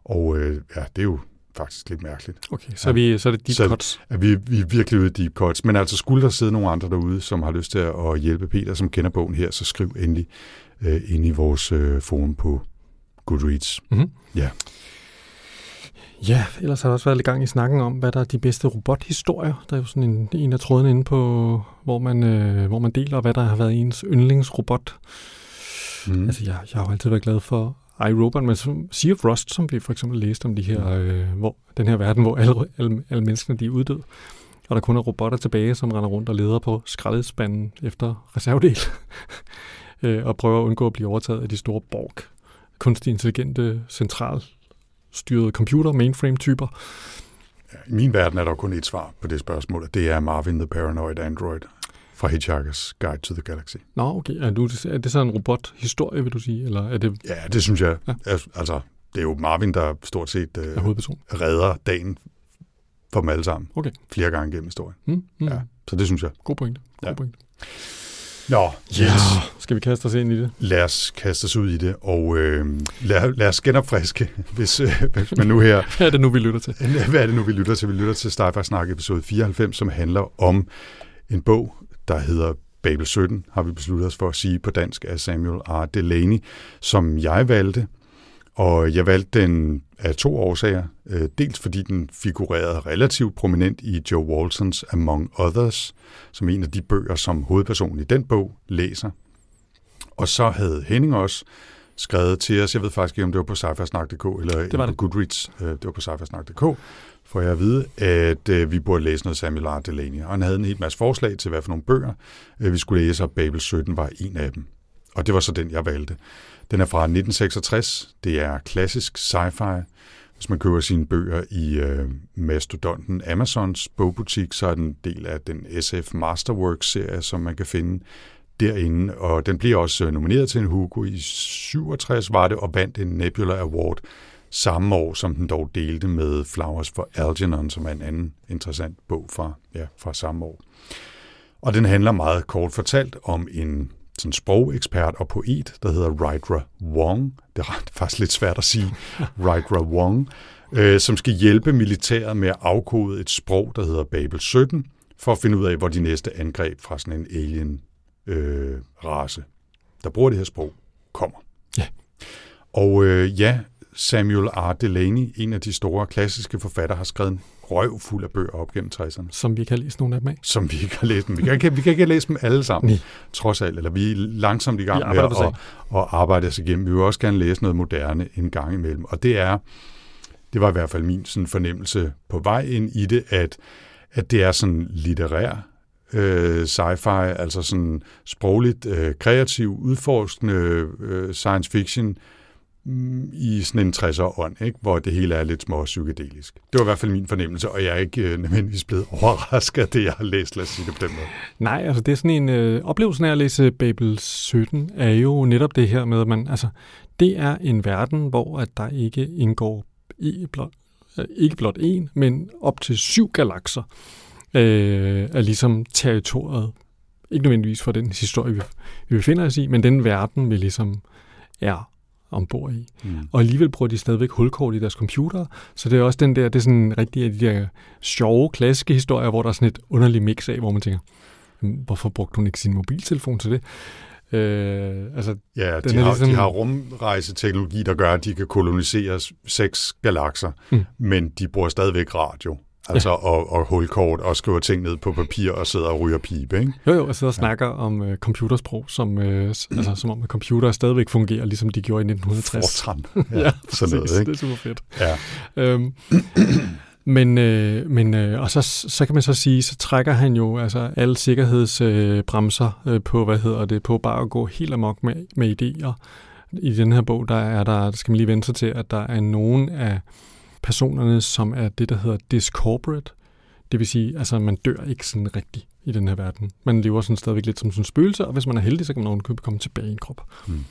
Speaker 1: Og øh, ja, det er jo faktisk lidt mærkeligt,
Speaker 2: Okay, så er, vi, så er det deep
Speaker 1: Så-
Speaker 2: cuts.
Speaker 1: at vi, vi er virkelig ude i deep cuts. Men altså, skulle der sidde nogle andre derude, som har lyst til at hjælpe Peter, som kender bogen her, så skriv endelig øh, ind i vores øh, forum på Goodreads.
Speaker 2: Mm-hmm.
Speaker 1: Ja.
Speaker 2: Ja, ellers har der også været lidt gang i snakken om, hvad der er de bedste robothistorier. Der er jo sådan en, en af trådene inde på, hvor man, øh, hvor man deler, hvad der har været ens yndlingsrobot.
Speaker 1: Mm.
Speaker 2: Altså, jeg, jeg har jo altid været glad for iRobot, men som Sea of Rust, som vi for eksempel læste om de her, øh, hvor, den her verden, hvor alle, alle, alle menneskene de er uddøde, og der kun er robotter tilbage, som render rundt og leder på skraldespanden efter reservedel, øh, og prøver at undgå at blive overtaget af de store Borg, kunstig intelligente, centralstyrede computer, mainframe-typer.
Speaker 1: I min verden er der kun et svar på det spørgsmål, og det er Marvin the Paranoid Android fra Hitchhiker's Guide to the Galaxy.
Speaker 2: Nå, okay. Er, du, er det så en robothistorie, vil du sige? Eller er det
Speaker 1: Ja, det synes jeg.
Speaker 2: Ja.
Speaker 1: Ja. Altså, det er jo Marvin, der stort set øh,
Speaker 2: er
Speaker 1: redder dagen for dem alle sammen.
Speaker 2: Okay.
Speaker 1: Flere gange gennem historien.
Speaker 2: Mm, mm.
Speaker 1: Ja, så det synes jeg.
Speaker 2: God pointe. God
Speaker 1: Ja.
Speaker 2: pointe.
Speaker 1: Nå, yes.
Speaker 2: Skal vi kaste os ind i det?
Speaker 1: lad os kaste os ud i det, og øh, lad, lad os genopfriske, hvis, øh, hvis man nu her...
Speaker 2: Hvad er det nu, vi lytter til?
Speaker 1: Hvad er det nu, vi lytter til? Vi lytter til Starfire Snak episode 94, som handler om en bog, der hedder Babel 17, har vi besluttet os for at sige på dansk af Samuel R. Delaney, som jeg valgte. Og jeg valgte den af to årsager. Øh, Dels fordi den figurerede relativt prominent i Joe Waltons Among Others, som en af de bøger, som hovedpersonen i den bog læser. Og så havde Henning også skrevet til os, jeg ved faktisk ikke, om det var på cyfersnak.dk eller
Speaker 2: var
Speaker 1: på
Speaker 2: det.
Speaker 1: Goodreads, øh, det var på cyfersnak.dk, får jeg at vide, at øh, vi burde læse noget Samuel R. Delaney. Og han havde en hel masse forslag til, hvad for nogle bøger øh, vi skulle læse, og Babel 17 var en af dem. Og det var så den, jeg valgte. Den er fra 1966. Det er klassisk sci-fi. Hvis man køber sine bøger i øh, mastodonten Amazons bogbutik, så er den del af den SF Masterworks-serie, som man kan finde derinde. Og den bliver også øh, nomineret til en Hugo i 67, var det, og vandt en Nebula Award samme år, som den dog delte med Flowers for Algernon, som er en anden interessant bog fra, ja, fra samme år. Og den handler meget kort fortalt om en sådan sprogekspert og poet, der hedder Raidra Wong. Det er faktisk lidt svært at sige. Raidra Wong, øh, som skal hjælpe militæret med at afkode et sprog, der hedder Babel 17, for at finde ud af, hvor de næste angreb fra sådan en alien øh, race, der bruger det her sprog, kommer.
Speaker 2: Ja.
Speaker 1: Og øh, ja, Samuel R. Delaney, en af de store klassiske forfattere, har skrevet en røv fuld af bøger op gennem 60'erne.
Speaker 2: Som vi ikke har læst nogen af dem af.
Speaker 1: Som vi ikke har læst dem. Vi kan ikke, vi kan ikke læse dem alle sammen,
Speaker 2: Nej.
Speaker 1: trods alt. Eller vi er langsomt i gang med at, at arbejde os igennem. Vi vil også gerne læse noget moderne en gang imellem. Og det er, det var i hvert fald min sådan fornemmelse på vej ind i det, at, at det er sådan litterær øh, sci-fi, altså sådan sprogligt øh, kreativ, udforskende øh, science fiction, mm, i sådan en 60'er ånd, ikke? hvor det hele er lidt små psykedelisk. Det var i hvert fald min fornemmelse, og jeg er ikke øh, nødvendigvis blevet overrasket af det, jeg har læst, lad os sige det på den måde.
Speaker 2: Nej, altså det er sådan en... Øh, oplevelsen af at læse Babel 17 er jo netop det her med, at man... Altså, det er en verden, hvor at der ikke indgår i blot, øh, ikke blot en, men op til syv galakser øh, er ligesom territoriet. Ikke nødvendigvis for den historie, vi, vi befinder os i, men den verden, vi ligesom er ombord i.
Speaker 1: Mm.
Speaker 2: Og alligevel bruger de stadigvæk hulkort i deres computer, så det er også den der, det er sådan rigtig af de der sjove, klassiske historier, hvor der er sådan et underligt mix af, hvor man tænker, "Hmm, hvorfor brugte hun ikke sin mobiltelefon til det? Øh, altså,
Speaker 1: Ja, de har,
Speaker 2: ligesom-
Speaker 1: de har rumrejseteknologi, der gør, at de kan kolonisere seks galakser,
Speaker 2: Mm.
Speaker 1: men de bruger stadigvæk radio. Altså, og, og hulkort, og skriver ting ned på papir, og sidder og ryger pibe, ikke?
Speaker 2: jo jo, og sidder og snakker om øh, computersprog, som, øh, altså, som om at computer stadigvæk fungerer, ligesom de gjorde i 1960.
Speaker 1: Fortran.
Speaker 2: Ja,
Speaker 1: sådan noget, ikke?
Speaker 2: Det er super fedt.
Speaker 1: Ja.
Speaker 2: Øhm, men, øh, men øh, og så, så kan man så sige, så trækker han jo altså alle sikkerhedsbremser øh, øh, på, hvad hedder det, på bare at gå helt amok med, med idéer. I den her bog, der er der, der skal man lige vente sig til, at der er nogen af personerne, som er det, der hedder discorporate. Det vil sige, altså man dør ikke sådan rigtigt i den her verden. Man lever sådan stadigvæk lidt som sådan en spøgelse, og hvis man er heldig, så kan man ovenikøbet komme tilbage i en krop.
Speaker 1: Hmm.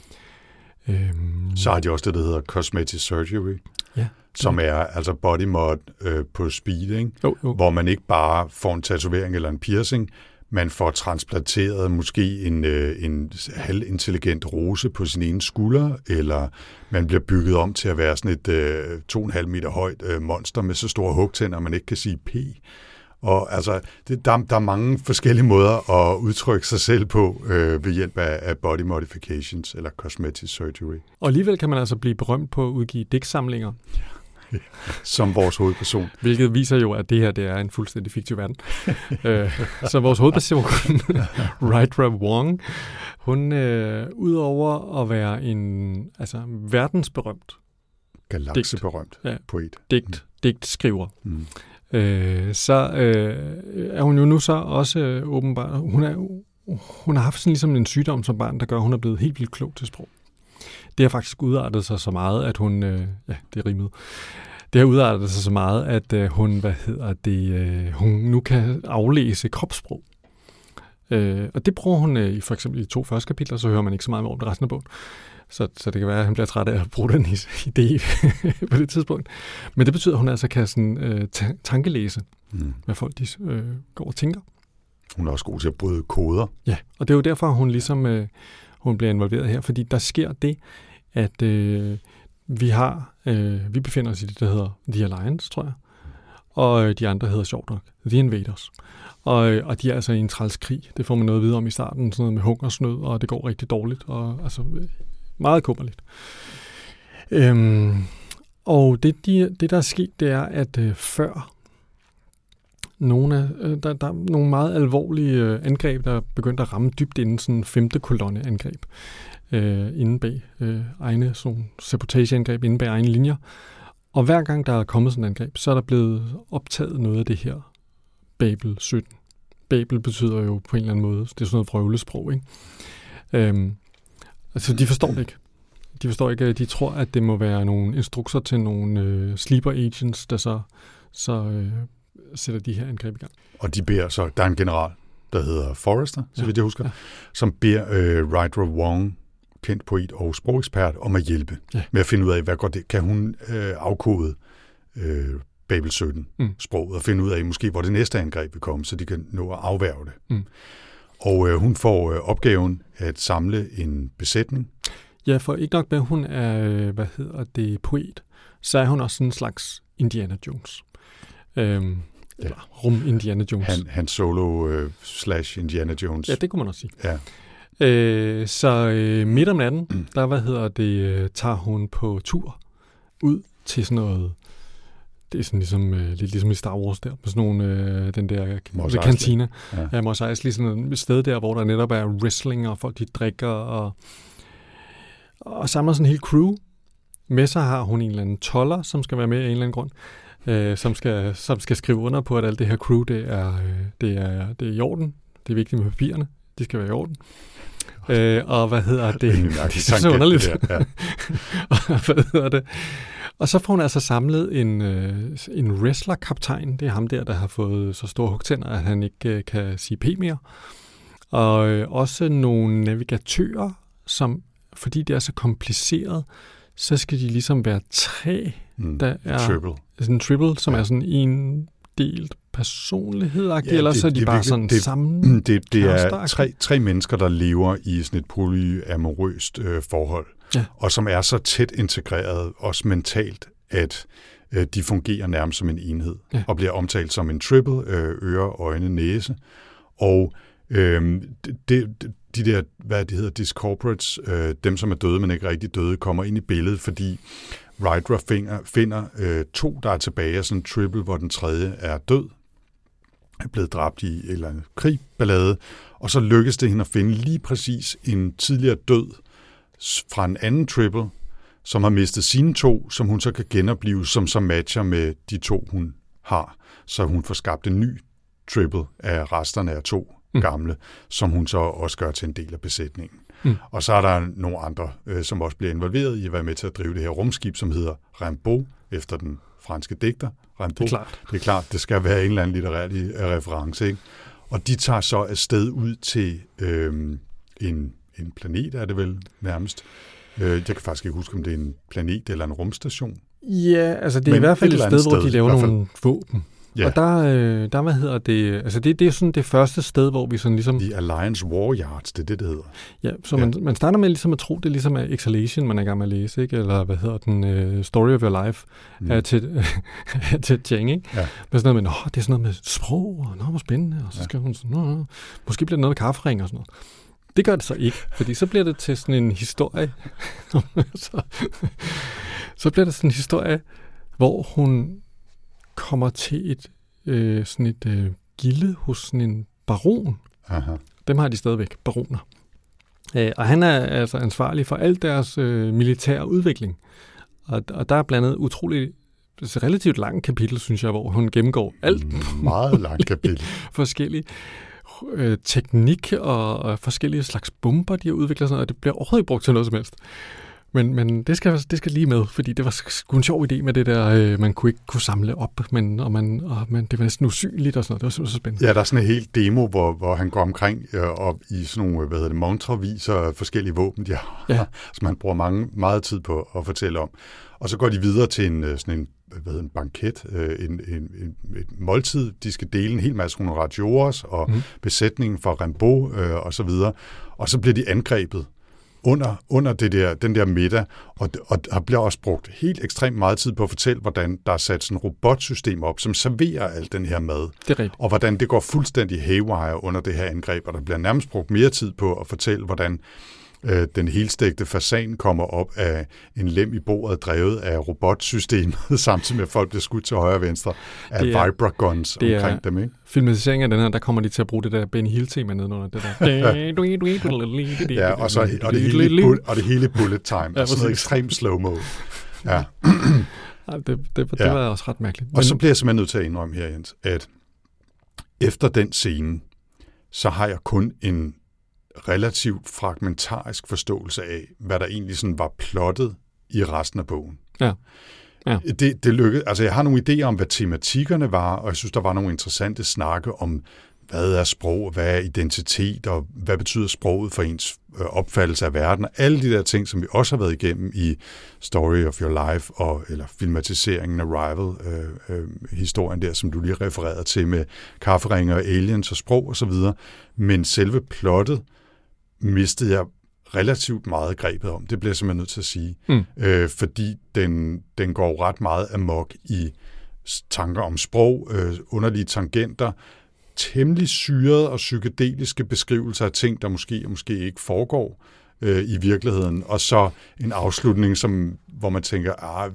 Speaker 2: Øhm,
Speaker 1: Så har de også det, der hedder cosmetic surgery,
Speaker 2: ja,
Speaker 1: som er altså body mod øh, på speed, ikke?
Speaker 2: jo, jo.
Speaker 1: hvor man ikke bare får en tatovering eller en piercing, man får transplanteret måske en, øh, en halvintelligent rose på sin ene skulder, eller man bliver bygget om til at være sådan et øh, 2,5 meter højt øh, monster med så store hugtænder, at man ikke kan sige P. Og altså, det, der, der er mange forskellige måder at udtrykke sig selv på øh, ved hjælp af, af body modifications eller cosmetic surgery,
Speaker 2: Og alligevel kan man altså blive berømt på at udgive digtsamlinger,
Speaker 1: som vores hovedperson.
Speaker 2: hvilket viser jo, at det her det er en fuldstændig fiktiv verden. øh, så vores hovedperson, Raidra Wong, hun øh, udover at være en altså, verdensberømt
Speaker 1: Galakseberømt
Speaker 2: Ja.
Speaker 1: poet.
Speaker 2: digt, digtskriver,
Speaker 1: Mm.
Speaker 2: øh, så øh, er hun jo nu så også øh, åbenbart, hun, er, hun har haft sådan ligesom en sygdom som barn, der gør, at hun er blevet helt vildt klog til sprog. Det har faktisk udartet sig så meget, at hun, øh, ja, det rimet, det har udartet sig så meget, at øh, hun, hvad hedder det, øh, hun nu kan aflæse kropssprog. Øh, og det bruger hun øh, i for eksempel i de to første kapitler, så hører man ikke så meget om det resten af bogen. Så, så det kan være, at han bliver træt af at bruge den idé på det tidspunkt. Men det betyder, at hun altså kan sådan, øh, ta- tankelæse,
Speaker 1: Mm.
Speaker 2: hvad folk de, øh, går og tænker.
Speaker 1: Hun er også god til at bryde koder.
Speaker 2: Ja, og det er jo derfor, hun ligesom øh, hun bliver involveret her, fordi der sker det, at øh, vi har, øh, vi befinder os i det, der hedder The Alliance, tror jeg, og øh, de andre hedder sjovt nok The Invaders. Og, øh, og de er altså i en træls krig. Det får man noget at vide om i starten, sådan noget med hungersnød, og det går rigtig dårligt, og altså øh, meget kummerligt. Øhm, og det, de, det, der er sket, det er, at øh, før nogle af, øh, der, der er nogle meget alvorlige øh, angreb, der er begyndt at ramme dybt inden sådan femte kolonne angreb. Øh, inde bag øh, egne sådan sabotageangreb, inde bag egne linjer. Og hver gang der er kommet sådan et angreb, så er der blevet optaget noget af det her Babel 17. Babel betyder jo på en eller anden måde, det er sådan noget vrøvlesprog, ikke? Øhm, Altså, de forstår det ikke. De forstår ikke, de tror, at det må være nogle instrukser til nogle øh, sleeper agents, der så, så øh, sætter de her angreb i gang.
Speaker 1: Og de beder så, der er en general, der hedder Forrester, så
Speaker 2: Ja,
Speaker 1: vidt jeg husker,
Speaker 2: ja.
Speaker 1: som beder øh, Ryder Wong, kendt poet og sprogekspert, om at hjælpe
Speaker 2: Ja.
Speaker 1: med at finde ud af, hvad går det, kan hun øh, afkode øh, Babel 17
Speaker 2: Mm.
Speaker 1: sproget og finde ud af måske, hvor det næste angreb vil komme, så de kan nå at afværge det.
Speaker 2: Mm.
Speaker 1: Og øh, hun får øh, opgaven at samle en besætning.
Speaker 2: Ja, for ikke nok med, hun er, øh, hvad hedder det, poet, så er hun også en slags Indiana Jones. Øhm,
Speaker 1: Ja.
Speaker 2: Eller rum Indiana Jones.
Speaker 1: Han, han solo øh, slash Indiana Jones.
Speaker 2: Ja, det kunne man også sige.
Speaker 1: Ja.
Speaker 2: Øh, så øh, midt om natten, der hvad hedder det, øh, tager hun på tur ud til sådan noget, det er sådan ligesom, øh, lidt ligesom i Star Wars der, med sådan nogle, øh, den der
Speaker 1: Mos
Speaker 2: kantina.
Speaker 1: Ja.
Speaker 2: Ja, Mos Eisley, sådan et sted der, hvor der netop er wrestling, og folk de drikker, og, og samler sådan en hel crew. Med sig har hun en eller anden toller, som skal være med af en eller anden grund, øh, som, skal, som skal skrive under på, at alt det her crew, det er, øh, det er, det er i orden. Det er vigtigt med papirerne. De skal være i orden. Øh, og hvad hedder det? Det
Speaker 1: mærkelig
Speaker 2: er så underligt.
Speaker 1: det der, Ja.
Speaker 2: og hvad hedder det? Og så får hun altså samlet en, øh, en wrestler-kaptajn. Det er ham der, der har fået så store hugtænder, at han ikke øh, kan sige P mere. Og øh, også nogle navigatører, som, fordi det er så kompliceret, så skal de ligesom være tre,
Speaker 1: Mm.
Speaker 2: der er
Speaker 1: Triple.
Speaker 2: sådan en triple, som
Speaker 1: Ja.
Speaker 2: er sådan en delt personlighed,
Speaker 1: Ja,
Speaker 2: eller
Speaker 1: det-
Speaker 2: så er de
Speaker 1: det
Speaker 2: bare
Speaker 1: virkelig-
Speaker 2: sådan
Speaker 1: det-
Speaker 2: sammen.
Speaker 1: Mm, Det, det er tre, tre mennesker, der lever i sådan et polyamorøst øh, forhold,
Speaker 2: Ja.
Speaker 1: og som er så tæt integreret, også mentalt, at øh, de fungerer nærmest som en enhed,
Speaker 2: Ja.
Speaker 1: og bliver omtalt som en triple, øh, øre, øjne, næse. Og øh, det, det, de der, hvad de hedder, discorporates, øh, dem som er døde, men ikke rigtig døde, kommer ind i billedet, fordi Rydra finder, finder øh, to, der er tilbage af sådan en triple, hvor den tredje er død, er blevet dræbt i en eller anden krigballade, og så lykkes det hende at finde lige præcis en tidligere død fra en anden triple, som har mistet sine to, som hun så kan genopleve, som så matcher med de to, hun har. Så hun får skabt en ny triple af resterne af to
Speaker 2: Mm.
Speaker 1: gamle, som hun så også gør til en del af besætningen.
Speaker 2: Mm.
Speaker 1: Og så er der nogle andre, øh, som også bliver involveret i at være med til at drive det her rumskib, som hedder Rimbaud, efter den franske digter Rimbaud.
Speaker 2: Det er klart.
Speaker 1: Det er klart, det skal være en eller anden litterær øh, reference. Ikke? Og de tager så afsted ud til øhm, en, en planet, er det vel nærmest. Øh, jeg kan faktisk ikke huske, om det er en planet eller en rumstation.
Speaker 2: Ja, altså det er
Speaker 1: Men
Speaker 2: i hvert fald
Speaker 1: et
Speaker 2: et sted,
Speaker 1: andet
Speaker 2: hvor de
Speaker 1: sted,
Speaker 2: laver nogle våben.
Speaker 1: Ja.
Speaker 2: Og der, øh, der, hvad hedder det, altså det, det er sådan det første sted, hvor vi sådan ligesom,
Speaker 1: The Alliance War Yards, det er det, det hedder.
Speaker 2: ja, så man, man starter med ligesom at tro, det er ligesom er Exhalation, man er i gang med at læse, ikke? eller hvad hedder den, uh, Story of Your Life,
Speaker 1: Mm.
Speaker 2: mm. til, til Jang, ikke?
Speaker 1: Ja.
Speaker 2: Men sådan noget med, det er sådan noget med sprog, og nå, hvor spændende, og så
Speaker 1: Ja.
Speaker 2: skal hun sådan, nå, nå, måske bliver det noget med kaffering og sådan noget. Det gør det så ikke, fordi så bliver det til sådan en historie. så, så bliver det sådan en historie, hvor hun kommer til et øh, sådan et øh, gilde hos sådan en baron.
Speaker 1: Aha.
Speaker 2: Dem har de stadigvæk, baroner. Øh, og han er altså ansvarlig for alt deres øh, militære udvikling. Og, og der er blandt andet utroligt et relativt langt kapitel, synes jeg, hvor hun gennemgår alt
Speaker 1: Meget langt kapitel.
Speaker 2: forskellige øh, teknik og, og forskellige slags bomber, de har udviklet, sådan og det bliver overhovedet ikke brugt til noget som helst. Men, men det, skal, det skal lige med, fordi det var sgu en sjov idé med det der, øh, man kunne ikke kunne samle op, men, og man, og man, det var næsten usynligt og sådan noget. Det var simpelthen så spændende.
Speaker 1: Ja, der er sådan en helt demo, hvor, hvor han går omkring øh, op i sådan nogle, hvad hedder det, montreviser af forskellige våben, de har,
Speaker 2: Ja.
Speaker 1: som han bruger mange, meget tid på at fortælle om. Og så går de videre til en, øh, sådan en, hvad hedder en banket, øh, en, en, en, et måltid. De skal dele en hel masse honoratiores og mm. besætningen fra Rimbaud øh, og så videre. Og så bliver de angrebet under, under det der, den der middag, og, og der bliver også brugt helt ekstremt meget tid på at fortælle, hvordan der er sat sådan et robotsystem op, som serverer al den her mad
Speaker 2: Det er rigtigt.
Speaker 1: og hvordan det går fuldstændig haywire under det her angreb, og der bliver nærmest brugt mere tid på at fortælle, hvordan øh, den helstægte fasan kommer op af en lem i bordet, drevet af robotsystemet, samtidig med at folk bliver skudt til højre og venstre af
Speaker 2: Det er-
Speaker 1: vibraguns
Speaker 2: det er-
Speaker 1: omkring dem. Ikke?
Speaker 2: Filmatiseringen af den her, der kommer de til at bruge det der Benny Hill-tema nedenunder. Det der.
Speaker 1: Ja, og, så, og, det hele, og det hele bullet time, ja, og sådan noget
Speaker 2: præcis.
Speaker 1: ekstremt slow-mo. Ja.
Speaker 2: Ja, det, det, det,
Speaker 1: Ja.
Speaker 2: var også ret mærkeligt.
Speaker 1: Og så bliver jeg simpelthen nødt til at indrømme her, Jens, at efter den scene, så har jeg kun en relativt fragmentarisk forståelse af, hvad der egentlig sådan var plottet i resten af bogen.
Speaker 2: Ja. Ja.
Speaker 1: Det, det lykkedes. Altså, jeg har nogle idéer om, hvad tematikkerne var, og jeg synes, der var nogle interessante snakke om, hvad er sprog, hvad er identitet, og hvad betyder sproget for ens øh, opfattelse af verden, og alle de der ting, som vi også har været igennem i Story of Your Life, og, eller filmatiseringen af Rival-historien øh, øh, der, som du lige refererede til med kafferinger og aliens og sprog osv., men selve plottet mistede jeg relativt meget grebet om. Det bliver jeg simpelthen nødt til at sige. Mm. Øh, fordi den, den går ret meget amok i tanker om sprog, øh, underlige tangenter, temmelig syrede og psykedeliske beskrivelser af ting, der måske og måske ikke foregår øh, i virkeligheden, og så en afslutning, som, hvor man tænker, ah,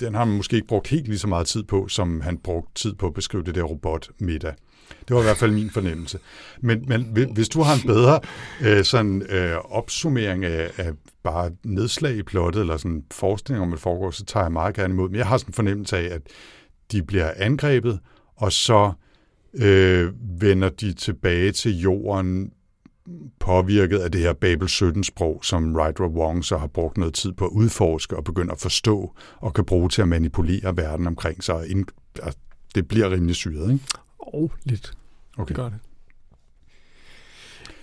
Speaker 1: den har man måske ikke brugt helt lige så meget tid på, som han brugte tid på at beskrive det der robot middag. Det var i hvert fald min fornemmelse. Men, men hvis du har en bedre øh, sådan, øh, opsummering af, af bare nedslag i plottet, eller sådan forskning om, det foregår, så tager jeg meget gerne imod. Men jeg har sådan en fornemmelse af, at de bliver angrebet, og så øh, vender de tilbage til jorden påvirket af det her Babel 17-sprog, som Writer Wong så har brugt noget tid på at udforske og begynde at forstå, og kan bruge til at manipulere verden omkring sig. Det bliver rimelig syret, ikke?
Speaker 2: Og lidt.
Speaker 1: Okay.
Speaker 2: Gør det.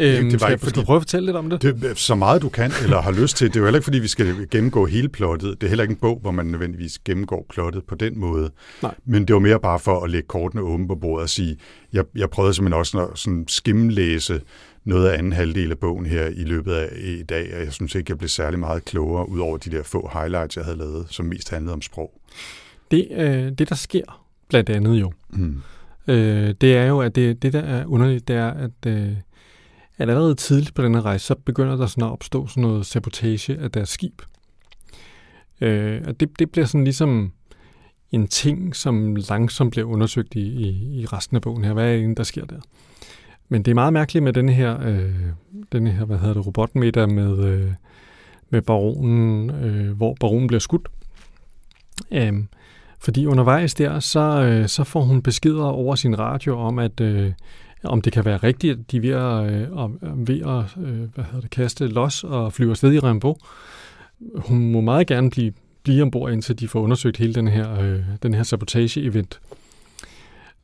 Speaker 2: Øhm, det, det var skal, ikke, fordi, du prøve at fortælle lidt om det?
Speaker 1: det? Så meget du kan, eller har lyst til. Det er jo heller ikke, fordi vi skal gennemgå hele plottet. Det er heller ikke en bog, hvor man nødvendigvis gennemgår plottet på den måde. Nej. Men det var mere bare for at lægge kortene åbne på bordet og sige, jeg, jeg prøvede simpelthen også at sådan skimlæse noget af anden halvdel af bogen her i løbet af i dag, og jeg synes ikke, jeg blev særlig meget klogere, ud over de der få highlights, jeg havde lavet, som mest handlede om sprog.
Speaker 2: Det, øh, det der sker, blandt andet jo, mm øh, det er jo, at det, det der er underligt, det er, at, øh, at allerede tidligt på denne rejse, så begynder der sådan at opstå sådan noget sabotage af deres skib. Øh, og det, det bliver sådan ligesom en ting, som langsomt bliver undersøgt i, i, i resten af bogen her. Hvad er det, der sker der? Men det er meget mærkeligt med denne her, øh, denne her hvad hedder det, robotmeter med, øh, med baronen, øh, hvor baronen bliver skudt. Øh, fordi undervejs der, så, øh, så får hun beskeder over sin radio om, at øh, om det kan være rigtigt, at de er ved at, øh, ved at øh, hvad hedder det, kaste los og flyve afsted i Rambo. Hun må meget gerne blive, blive ombord, indtil de får undersøgt hele den her, øh, den her sabotage-event.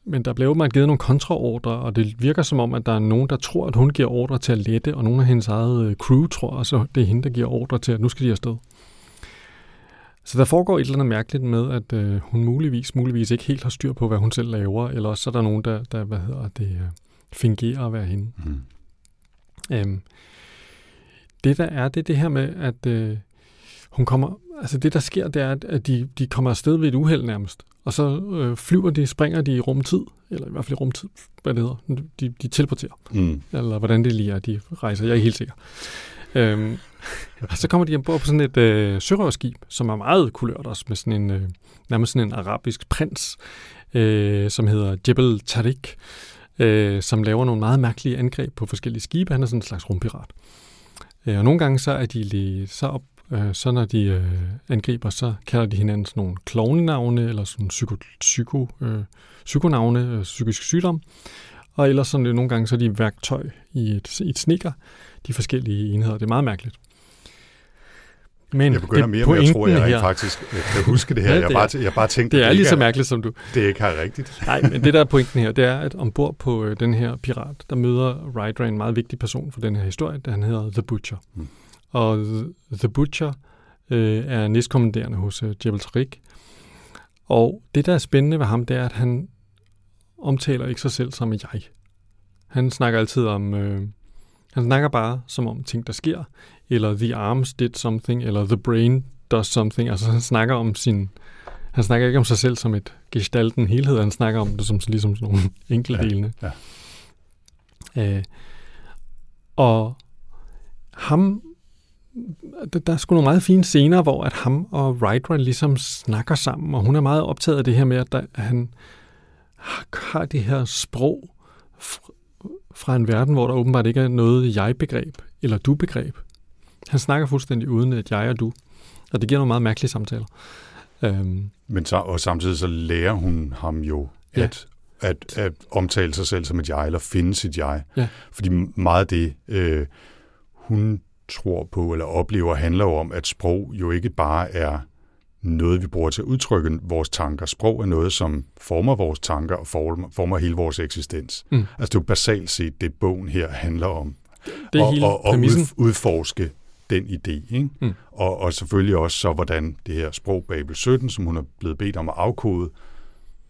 Speaker 2: Men der blev åbenbart givet nogle kontraordre, og det virker som om, at der er nogen, der tror, at hun giver ordre til at lette, og nogle af hendes eget øh, crew tror også, at det er hende, der giver ordre til, at nu skal de afsted. Så der foregår et eller andet mærkeligt med, at øh, hun muligvis, muligvis ikke helt har styr på, hvad hun selv laver, eller også så er der nogen, der, der hvad hedder det, øh, fingerer at være hende. Mm. Øhm, det der er, det er det her med, at øh, hun kommer, altså det der sker, det er, at de, de kommer afsted ved et uheld nærmest, og så øh, flyver de, springer de i rumtid, eller i hvert fald i rumtid, hvad det hedder, de, de teleporterer, mm. eller hvordan det lige er, de rejser, jeg er helt sikker. Øhm, og så kommer de ombord på sådan et øh, sørøverskib, som er meget kulørt også, med sådan en, øh, nærmest sådan en arabisk prins, øh, som hedder Jebel Tariq, øh, som laver nogle meget mærkelige angreb på forskellige skibe. Han er sådan en slags rumpirat. Øh, og nogle gange så er de lige, så op, øh, så når de øh, angriber, så kalder de hinanden sådan nogle klovnenavne, eller sådan psyko, psyko, øh, psykonavne, øh, psykisk sygdom. Og ellers sådan, nogle gange så er de værktøj i et, i et snikker, de forskellige enheder. Det er meget mærkeligt.
Speaker 1: Men jeg begynder mere med at tro, at jeg her. faktisk jeg kan huske det her. ja, det jeg, bare, jeg bare tænkte,
Speaker 2: det er det lige så mærkeligt som du.
Speaker 1: Det er ikke her rigtigt.
Speaker 2: Nej, men det der er pointen her, det er, at ombord på øh, den her pirat, der møder Ryder en meget vigtig person for den her historie, der han hedder The Butcher. Hmm. Og The Butcher øh, er næstkommanderende hos øh, Jebel Tariq. Og det, der er spændende ved ham, det er, at han omtaler ikke sig selv som jeg. Han snakker altid om... Øh, han snakker bare som om ting, der sker, eller the arms did something, eller the brain does something. Altså han snakker om sin... Han snakker ikke om sig selv som et gestalten helhed, han snakker om det som ligesom sådan nogle enkeltdelene. Ja, ja. Øh, og ham der, der er sgu nogle meget fine scener, hvor at ham og Ryder ligesom snakker sammen, og hun er meget optaget af det her med, at, der, at han har det her sprog fra en verden, hvor der åbenbart ikke er noget jeg-begreb eller du-begreb. Han snakker fuldstændig uden et jeg og du, og det giver nogle meget mærkelige samtaler.
Speaker 1: Øhm. Men så, og samtidig så lærer hun ham jo, at, at, at omtale sig selv som et jeg, eller finde sit jeg.
Speaker 2: Ja.
Speaker 1: Fordi meget af det, øh, hun tror på eller oplever, handler jo om, at sprog jo ikke bare er noget, vi bruger til at udtrykke vores tanker. Sprog er noget, som former vores tanker og former, former hele vores eksistens.
Speaker 2: Mm.
Speaker 1: Altså det er jo basalt set det, bogen her handler om.
Speaker 2: Det er
Speaker 1: og,
Speaker 2: hele
Speaker 1: og, og ud, udforske den idé. Ikke?
Speaker 2: Mm.
Speaker 1: Og, og selvfølgelig også så, hvordan det her sprog Babel 17, som hun er blevet bedt om at afkode,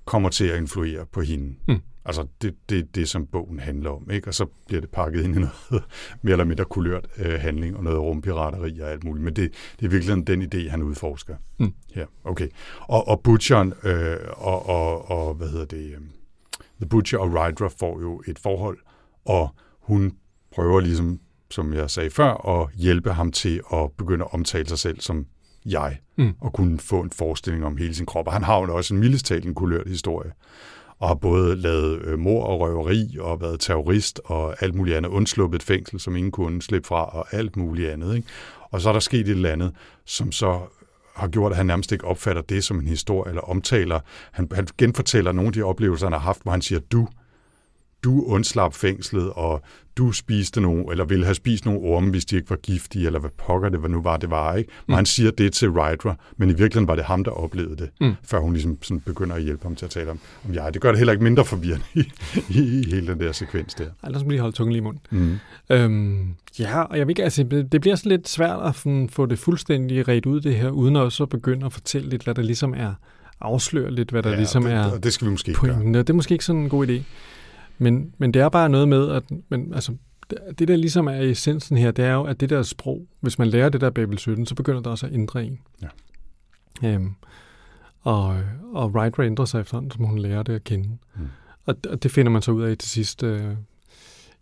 Speaker 1: kommer til at influere på hende.
Speaker 2: Mm.
Speaker 1: Altså det, det, det, som bogen handler om. Ikke? Og så bliver det pakket ind i noget mere eller mindre kulørt øh, handling og noget rumpirateri og alt muligt. Men det, det er virkelig den idé, han udforsker.
Speaker 2: Mm.
Speaker 1: Ja, okay. Og, og Butcheren øh, og, og, og, hvad hedder det, øh, The Butcher og Rydra får jo et forhold, og hun prøver ligesom, som jeg sagde før, at hjælpe ham til at begynde at omtale sig selv som jeg,
Speaker 2: Mm.
Speaker 1: og kunne få en forestilling om hele sin krop. Og han har jo også en mildest talt en kulørt historie, og har både lavet øh, mor og røveri, og været terrorist, og alt muligt andet, undsluppet et fængsel, som ingen kunne slippe fra, og alt muligt andet. Ikke? Og så er der sket et eller andet, som så har gjort, at han nærmest ikke opfatter det som en historie, eller omtaler. Han, han genfortæller nogle af de oplevelser, han har haft, hvor han siger, du, du undslap fængslet, og du spiste nogle, eller ville have spist nogle orme, hvis de ikke var giftige, eller hvad pokker det var nu var, det var, ikke? Men
Speaker 2: Mm.
Speaker 1: han siger det til Rydra, men i virkeligheden var det ham, der oplevede det,
Speaker 2: Mm.
Speaker 1: før hun ligesom sådan begynder at hjælpe ham til at tale om, om jeg. Det gør det heller ikke mindre forvirrende i, i, i hele den der sekvens der.
Speaker 2: Ej, lad os lige holde tungen lige i munden.
Speaker 1: Mm.
Speaker 2: Øhm, ja, og jeg ved ikke, altså, det bliver sådan lidt svært at få det fuldstændig ret ud det her, uden at så begynde at fortælle lidt, hvad der ligesom er, afsløre lidt, hvad der
Speaker 1: ja,
Speaker 2: ligesom
Speaker 1: det,
Speaker 2: er
Speaker 1: det skal vi måske ikke gøre.
Speaker 2: Det er måske ikke sådan en god idé. Men, men det er bare noget med, at men, altså, det- der ligesom er essensen her, det er jo, at det der sprog, hvis man lærer det der Babel 17, så begynder det også at ændre en.
Speaker 1: Ja.
Speaker 2: Øhm, og, og Right ændrer sig efterhånden, som hun lærer det at kende.
Speaker 1: Mm.
Speaker 2: Og, og det finder man så ud af til sidst. Øh,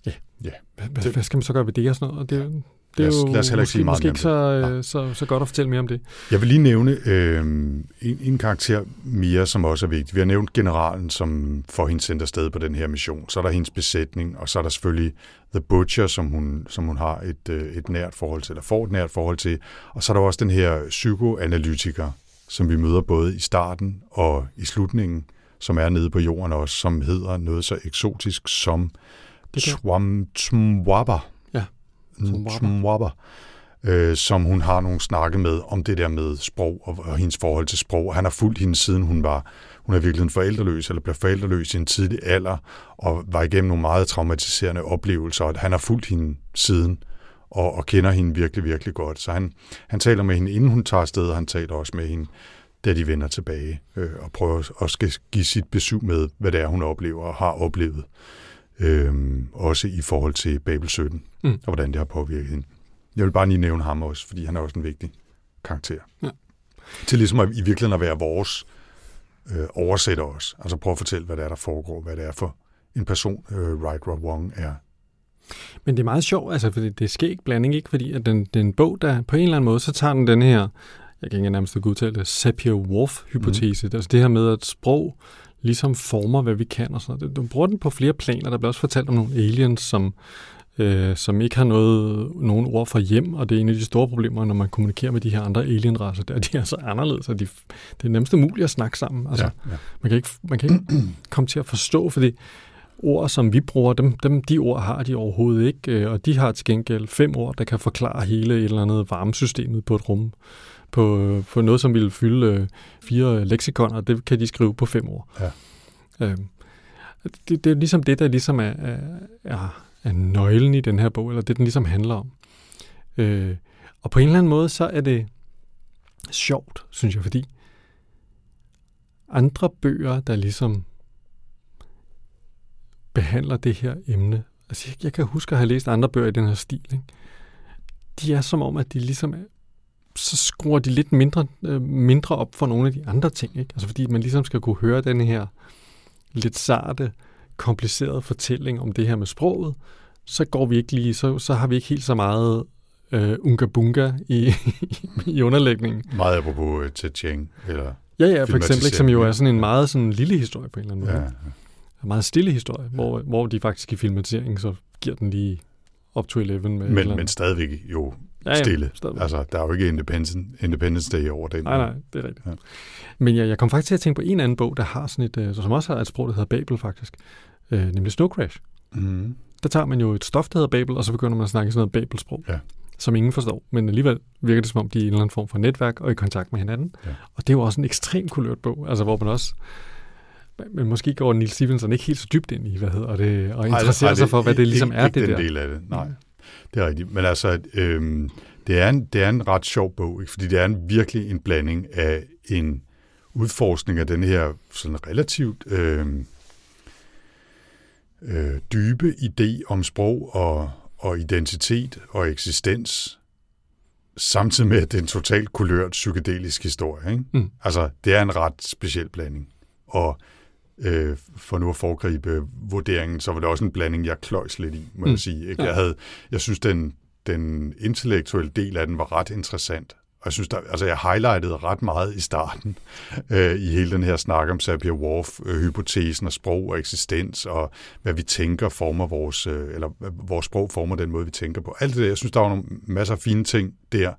Speaker 2: ja,
Speaker 1: Ja.
Speaker 2: Hvad, hvad,
Speaker 1: Det-
Speaker 2: hvad skal man så gøre ved det og sådan noget? Og det, det
Speaker 1: Lad
Speaker 2: er
Speaker 1: os-
Speaker 2: jo
Speaker 1: lad os heller ikke
Speaker 2: måske,
Speaker 1: sige meget
Speaker 2: måske ikke
Speaker 1: det.
Speaker 2: så, øh, så, så godt at fortælle mere om det.
Speaker 1: Jeg vil lige nævne øh, en, en karakter mere, som også er vigtig. Vi har nævnt generalen, som får hende sendt afsted på den her mission. Så er der hendes besætning, og så er der selvfølgelig The Butcher, som hun, som hun har et, øh, et nært forhold til, eller får et nært forhold til. Og så er der også den her psykoanalytiker, som vi møder både i starten og i slutningen, som er nede på jorden også, som hedder noget så eksotisk som Swam Twabba.
Speaker 2: Twabba.
Speaker 1: Twabba. Øh, som hun har nogle snakke med om det der med sprog og, og hendes forhold til sprog. Han har fulgt hende siden hun var hun er virkelig en forældreløs, eller blev forældreløs i en tidlig alder, og var igennem nogle meget traumatiserende oplevelser, og han har fulgt hende siden, og, og kender hende virkelig, virkelig godt. Så han, han taler med hende, inden hun tager afsted, og han taler også med hende, da de vender tilbage, øh, og prøver at skal give sit besøg med, hvad det er, hun oplever og har oplevet. Øhm, også i forhold til Babel 17,
Speaker 2: Mm.
Speaker 1: og hvordan det har påvirket hende. Jeg vil bare lige nævne ham også, fordi han er også en vigtig karakter.
Speaker 2: Ja.
Speaker 1: Til ligesom at, i virkeligheden at være vores øh, oversætter os. Altså prøve at fortælle, hvad det er, der foregår, hvad det er for en person, øh, Right Rob Wong er.
Speaker 2: Men det er meget sjovt, altså, fordi det sker ikke blanding, ikke? Fordi at den, det er en bog, der på en eller anden måde, så tager den den her, jeg kan ikke nærmest udtale det, Sapir-Whorf-hypotese. Mm. Altså det her med, at sprog ligesom former, hvad vi kan og sådan noget. Du bruger den på flere planer. Der bliver også fortalt om nogle aliens, som, øh, som ikke har noget, nogen ord for hjem, og det er en af de store problemer, når man kommunikerer med de her andre alienracer, der de er så anderledes, og de, det er nemmest muligt at snakke sammen. Altså,
Speaker 1: ja, ja.
Speaker 2: man kan ikke, man kan ikke komme til at forstå, fordi ord, som vi bruger, dem, dem, de ord har de overhovedet ikke, øh, og de har til gengæld fem ord, der kan forklare hele et eller andet varmesystemet på et rum. På, øh, på noget, som ville fylde øh, fire leksikoner, det kan de skrive på fem ord.
Speaker 1: Ja.
Speaker 2: Øhm, det, det er ligesom det, der ligesom er, er, er, nøglen i den her bog, eller det, den ligesom handler om. Øh, og på en eller anden måde, så er det sjovt, synes jeg, fordi andre bøger, der ligesom behandler det her emne. Altså, jeg, jeg kan huske at have læst andre bøger i den her stil. Ikke? De er som om, at de ligesom er, så skruer de lidt mindre, øh, mindre op for nogle af de andre ting. Ikke? Altså, fordi man ligesom skal kunne høre den her lidt sarte, komplicerede fortælling om det her med sproget, så går vi ikke lige, så, så har vi ikke helt så meget øh, unga bunga i, i underlægningen.
Speaker 1: Meget apropos uh, Cheng, eller...
Speaker 2: Ja, ja, for eksempel, ikke, som jo er sådan en
Speaker 1: Ja.
Speaker 2: meget sådan lille historie på en eller anden måde.
Speaker 1: Ja,
Speaker 2: En meget stille historie, hvor, hvor de faktisk i filmatiseringen så giver den lige op to 11 med eller
Speaker 1: men, men stadigvæk jo
Speaker 2: Ja,
Speaker 1: stille.
Speaker 2: stadigvæk.
Speaker 1: Altså, der er jo ikke Independence, Independence Day over den.
Speaker 2: Nej, nej, det er rigtigt.
Speaker 1: Ja.
Speaker 2: Men jeg, jeg kom faktisk til at tænke på en anden bog, der har sådan et, øh, som også har et sprog, der hedder Babel faktisk, øh, nemlig Snow Crash.
Speaker 1: Mm.
Speaker 2: Der tager man jo et stof, der hedder Babel, og så begynder man at snakke sådan noget Babelsprog,
Speaker 1: Ja.
Speaker 2: som ingen forstår. Men alligevel virker det, som om de er i en eller anden form for netværk og i kontakt med hinanden.
Speaker 1: Ja.
Speaker 2: Og det er jo også en ekstremt kulørt bog, altså hvor man også men måske går Neil Stevenson ikke helt så dybt ind i, hvad hedder det, og interesserer
Speaker 1: Ej,
Speaker 2: sig for, hvad det ligesom
Speaker 1: ikke,
Speaker 2: er,
Speaker 1: ikke
Speaker 2: det
Speaker 1: den
Speaker 2: der.
Speaker 1: del af det, nej. Det er rigtigt. Men altså, øhm, det, er en, det er en ret sjov bog, ikke? fordi det er en, virkelig en blanding af en udforskning af den her sådan relativt øhm, øh, dybe idé om sprog og, og identitet og eksistens, samtidig med, at det er en totalt kulørt psykedelisk historie. Ikke?
Speaker 2: Mm.
Speaker 1: Altså, det er en ret speciel blanding. Og øh, for nu at foregribe vurderingen, så var det også en blanding, jeg kløjs lidt i, må mm. Jeg sige. Ikke? Jeg, havde, jeg synes, den, den intellektuelle del af den var ret interessant. Og jeg synes, der, altså jeg highlightede ret meget i starten øh, i hele den her snak om Sapir-Whorf-hypotesen og sprog og eksistens, og hvad vi tænker former vores, øh, eller hvad vores sprog former den måde, vi tænker på. Alt det der, jeg synes, der var nogle masser af fine ting der,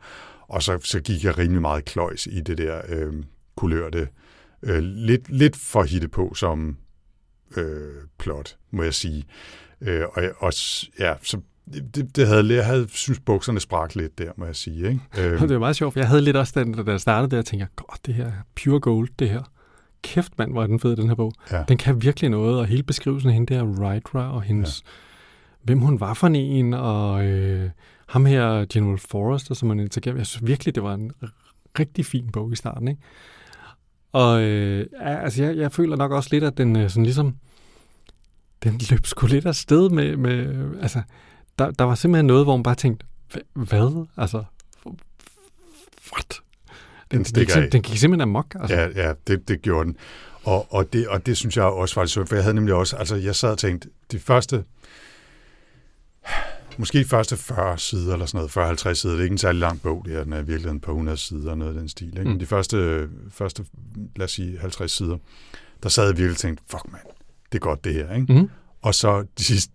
Speaker 1: og så, så gik jeg rimelig meget kløjs i det der øh, kulørte, øh, lidt, lidt for hitte på som øh, plot, må jeg sige. Øh, og, og ja, så det, det havde, jeg havde synes bukserne sprak lidt der, må jeg sige. Ikke? Øh,
Speaker 2: Det var meget sjovt, for jeg havde lidt også, den, da jeg startede der, jeg tænkte, godt, det her er pure gold, det her. Kæft mand, hvor er den fed, den her bog.
Speaker 1: ja.
Speaker 2: Den kan virkelig noget, og hele beskrivelsen af hende der, Writra, og hendes, ja. hvem hun var for en, og øh, ham her, General Forrester, som man interagerer med. Jeg synes virkelig, det var en rigtig fin bog i starten, ikke? Og øh, altså, jeg, jeg føler nok også lidt, at den øh, sådan ligesom, den løb sgu lidt afsted med, med altså, der, der var simpelthen noget, hvor man bare tænkte, "Hva- hvad? Altså, what?
Speaker 1: Den
Speaker 2: Den,
Speaker 1: af.
Speaker 2: sim- den gik simpelthen amok. Altså.
Speaker 1: Ja, ja det, det gjorde den. Og, og, det, og det synes jeg også var synd, for jeg havde nemlig også, altså jeg sad og tænkte, de første, måske de første 40 sider eller sådan noget, 40-50 sider, det er ikke en særlig lang bog, det er, den er i virkeligheden på 100 sider og noget af den stil. Ikke?
Speaker 2: Mm.
Speaker 1: Men de første, første, lad os sige 50 sider, der sad jeg virkelig og tænkte, fuck mand, det er godt det her. Ikke?
Speaker 2: Mm.
Speaker 1: Og så de sidste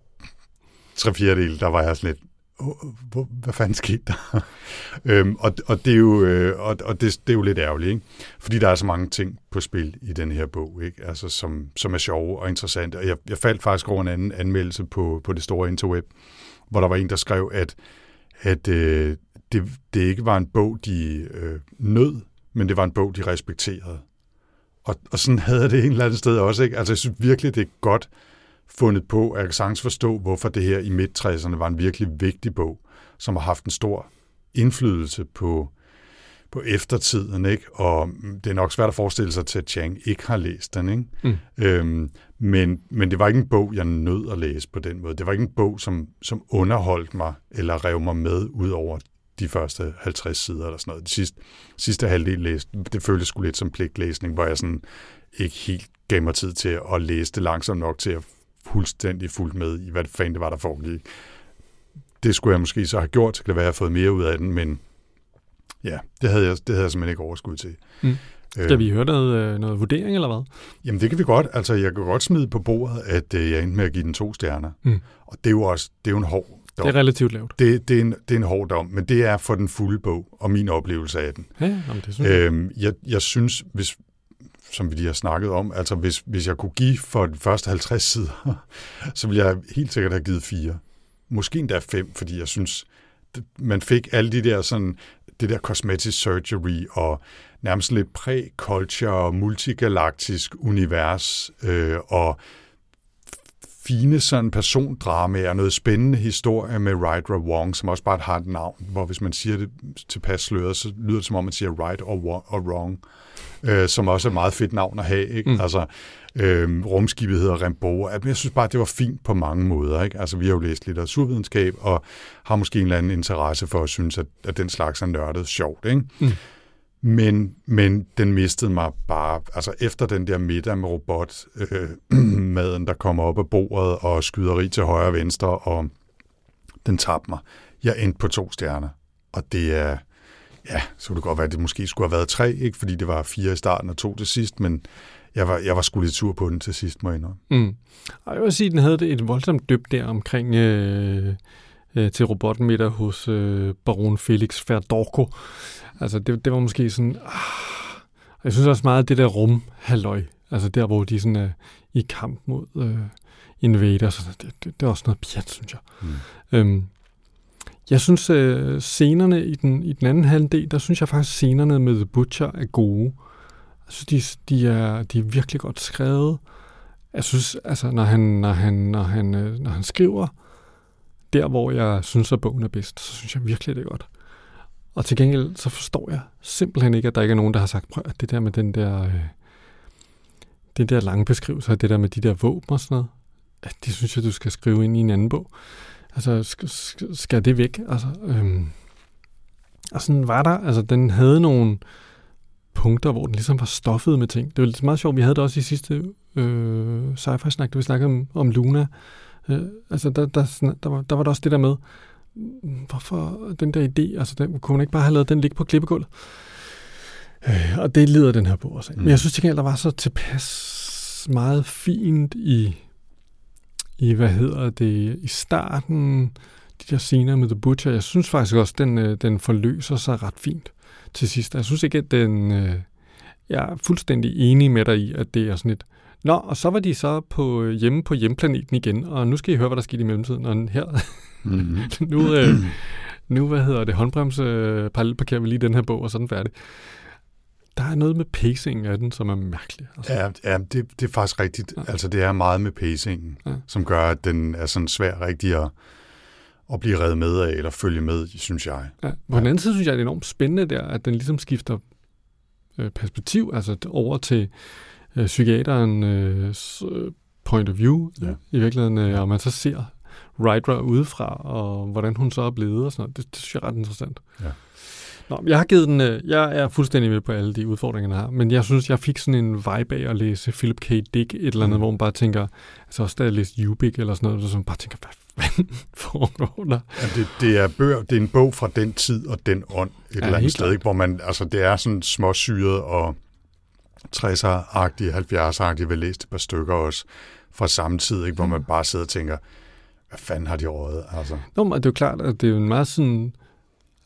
Speaker 1: tre fjerdedele, der var jeg sådan lidt, "Åh, hvor, hvad fanden skete der? øhm, og, og, det er jo, øh, og, og det, det er jo lidt ærgerligt, ikke? fordi der er så mange ting på spil i den her bog, ikke? Altså, som, som er sjove og interessante. Og jeg, jeg faldt faktisk over en anden anmeldelse på, på det store interweb, hvor der var en, der skrev, at, at øh, det, det ikke var en bog, de øh, nød, men det var en bog, de respekterede. Og, og sådan havde det en eller anden sted også. Ikke? Altså, jeg synes virkelig, det er godt fundet på, at jeg kan sagtens forstå, hvorfor det her i midt-60'erne var en virkelig vigtig bog, som har haft en stor indflydelse på, på eftertiden, ikke? Og det er nok svært at forestille sig til, at Chang ikke har læst den, ikke?
Speaker 2: Mm.
Speaker 1: Øhm, men, men det var ikke en bog, jeg nød at læse på den måde. Det var ikke en bog, som, som underholdt mig eller rev mig med ud over de første 50 sider eller sådan noget. De sidste, sidste halvdel læste, det føltes sgu lidt som pligtlæsning, hvor jeg sådan ikke helt gav mig tid til at læse det langsomt nok til at fuldstændig fuldt med i, hvad fanden det var, der foregik. Det skulle jeg måske så have gjort, så kan det være, at jeg har fået mere ud af den, men ja, det havde jeg, det havde jeg simpelthen ikke overskud til.
Speaker 2: Mm.
Speaker 1: Øh,
Speaker 2: Skal vi høre noget, øh, noget vurdering, eller hvad?
Speaker 1: Jamen det kan vi godt. Altså jeg kan godt smide på bordet, at øh, jeg endte med at give den to stjerner.
Speaker 2: Mm.
Speaker 1: Og det er jo også det er jo en hård dom.
Speaker 2: Det er relativt lavt.
Speaker 1: det, det, er en, det er en hård dom, men det er for den fulde bog og min oplevelse af den.
Speaker 2: Ja, jamen, det synes jeg.
Speaker 1: Øhm, jeg, jeg synes, hvis, som vi lige har snakket om, altså hvis, hvis jeg kunne give for de første 50 sider, så ville jeg helt sikkert have givet fire. Måske endda fem, fordi jeg synes, man fik alle de der sådan, det der cosmetic surgery og nærmest lidt præ-culture, multigalaktisk univers øh, og fine sådan persondramaer, noget spændende historie med Right or Wrong, som også bare har et navn, hvor hvis man siger det tilpas sløret, så lyder det som om, man siger right or, wrong, øh, som også er et meget fedt navn at have. Ikke?
Speaker 2: Mm.
Speaker 1: Altså, øh, rumskibet hedder Rembo. Jeg synes bare, det var fint på mange måder. Ikke? Altså, vi har jo læst litteraturvidenskab, og har måske en eller anden interesse for at synes, at, at den slags er nørdet sjovt. Ikke?
Speaker 2: Mm.
Speaker 1: Men, men den mistede mig bare, altså efter den der middag med robot, øh, maden, der kommer op af bordet, og skyderi til højre og venstre, og den tabte mig. Jeg endte på to stjerner, og det er, ja, så kunne det godt være, at det måske skulle have været tre, ikke fordi det var fire i starten og to til sidst, men jeg var, jeg var sgu lidt sur på den til sidst, må jeg indrømme.
Speaker 2: Mm. Og jeg vil sige, at den havde det et voldsomt dyb der omkring, øh, øh, til robotmiddag hos øh, baron Felix Ferdorko. Altså, det, det var måske sådan... Ah, jeg synes også meget, at det der rum halløj, altså der, hvor de sådan er i kamp mod øh, invaders, det, det, det er også noget pjat, synes jeg. Mm. Øhm, jeg synes, øh, scenerne i den, i den anden halvdel, der synes jeg faktisk, scenerne med The Butcher er gode. Jeg synes, de, de, er, de er virkelig godt skrevet. Jeg synes, altså, når han, når han, når han, øh, når han skriver der, hvor jeg synes, at bogen er bedst, så synes jeg virkelig, det er godt. Og til gengæld, så forstår jeg simpelthen ikke, at der ikke er nogen, der har sagt, prøv at det der med den der, øh, den der lange beskrivelse, det der med de der våben og sådan noget, at det synes jeg, du skal skrive ind i en anden bog. Altså, skal, skal det væk? Altså, øhm, og sådan var der, altså den havde nogle punkter, hvor den ligesom var stoffet med ting. Det var lidt meget sjovt, vi havde det også i sidste øh, sci-fi-snak, da vi snakkede om, om Luna. Øh, altså, der, der, der, var, der var der også det der med, hvorfor den der idé, altså den, kunne man ikke bare have lavet den ligge på klippegulvet? Øh, og det lider den her bog også Mm. Men jeg synes til gengæld, der var så tilpas meget fint i i, hvad hedder det, i starten, de der scener med The Butcher, jeg synes faktisk også, den, øh, den forløser sig ret fint til sidst. Jeg synes ikke, at den... Øh, jeg er fuldstændig enig med dig i, at det er sådan et... Nå, og så var de så på øh, hjemme på hjemplaneten igen, og nu skal I høre, hvad der skete i mellemtiden. Og her, mm-hmm. nu, øh, nu, hvad hedder det, håndbremse, øh, parallelparkerer vi lige den her bog, og så den færdig der er noget med pacing af den, som er mærkelig.
Speaker 1: Altså. Ja, ja det, det er faktisk rigtigt. Ja. Altså, det er meget med pacingen, ja. som gør, at den er sådan svær rigtig at, at blive reddet med af, eller følge med, synes jeg.
Speaker 2: Ja. På den anden side synes jeg, det er enormt spændende der, at den ligesom skifter øh, perspektiv, altså over til øh, psykiaterens øh, point of view, ja. i virkeligheden, øh, og man så ser Ryder udefra, og hvordan hun så er blevet, og sådan noget. Det, det synes jeg er ret interessant. Ja. Nå, jeg har givet den, øh, jeg er fuldstændig med på alle de udfordringer, den har, men jeg synes, jeg fik sådan en vibe af at læse Philip K. Dick, et eller andet, mm. hvor man bare tænker, altså også da jeg læste Ubik eller sådan noget, så man bare tænker, hvad fanden foregår der?
Speaker 1: Ja, det, det, er bøger, det er en bog fra den tid og den ånd, et ja, eller andet sted, ikke? hvor man, altså det er sådan småsyret og 60'er-agtige, 70'er-agtige, vi læste et par stykker også fra samme tid, ikke? hvor man bare sidder og tænker, hvad fanden har de rådet? Altså.
Speaker 2: Nå, men det er jo klart, at det er jo en meget sådan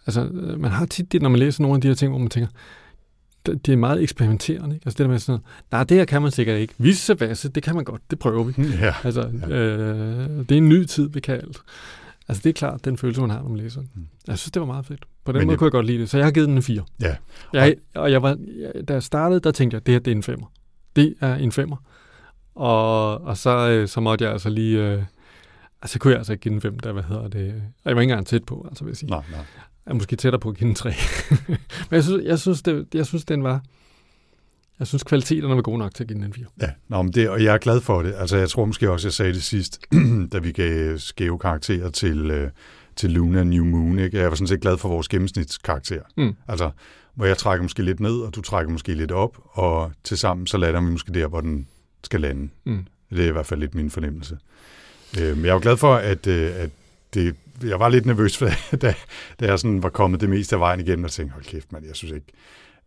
Speaker 2: Altså, øh, man har tit det, når man læser nogle af de her ting, hvor man tænker, det er meget eksperimenterende. Ikke? Altså det der med sådan nej, det her kan man sikkert ikke. Visse vasse, det kan man godt, det prøver vi. Ja. Altså, ja. Øh, det er en ny tid, vi kan alt. Altså det er klart, den følelse, man har, når man læser. Mm. Jeg synes, det var meget fedt. På den Men måde jeg... kunne jeg godt lide det. Så jeg har givet den en 4.
Speaker 1: Ja.
Speaker 2: Jeg, og jeg var, da jeg startede, der tænkte jeg, det her det er en femmer. Det er en femmer. Og, og så, øh, så måtte jeg altså lige... Øh, altså kunne jeg altså ikke give den fem, der, hvad hedder det? Jeg var ikke engang tæt på, altså vil jeg sige.
Speaker 1: Nej, nej
Speaker 2: er måske tættere på at give den 3. Men jeg synes, jeg synes, det, jeg synes, den var... Jeg synes, kvaliteterne var gode nok til at give den en 4.
Speaker 1: Ja, nå, men det, og jeg er glad for det. Altså, jeg tror måske også, jeg sagde det sidst, da vi gav skæve karakterer til, uh, til Luna New Moon. Ikke? Jeg var sådan set glad for vores gennemsnitskarakter. Mm. Altså, hvor jeg trækker måske lidt ned, og du trækker måske lidt op, og til sammen så lander vi måske der, hvor den skal lande. Mm. Det er i hvert fald lidt min fornemmelse. Øh, men jeg jo glad for, at, øh, at det jeg var lidt nervøs, da, da jeg sådan var kommet det meste af vejen igen, og tænkte, hold kæft, man, jeg synes ikke,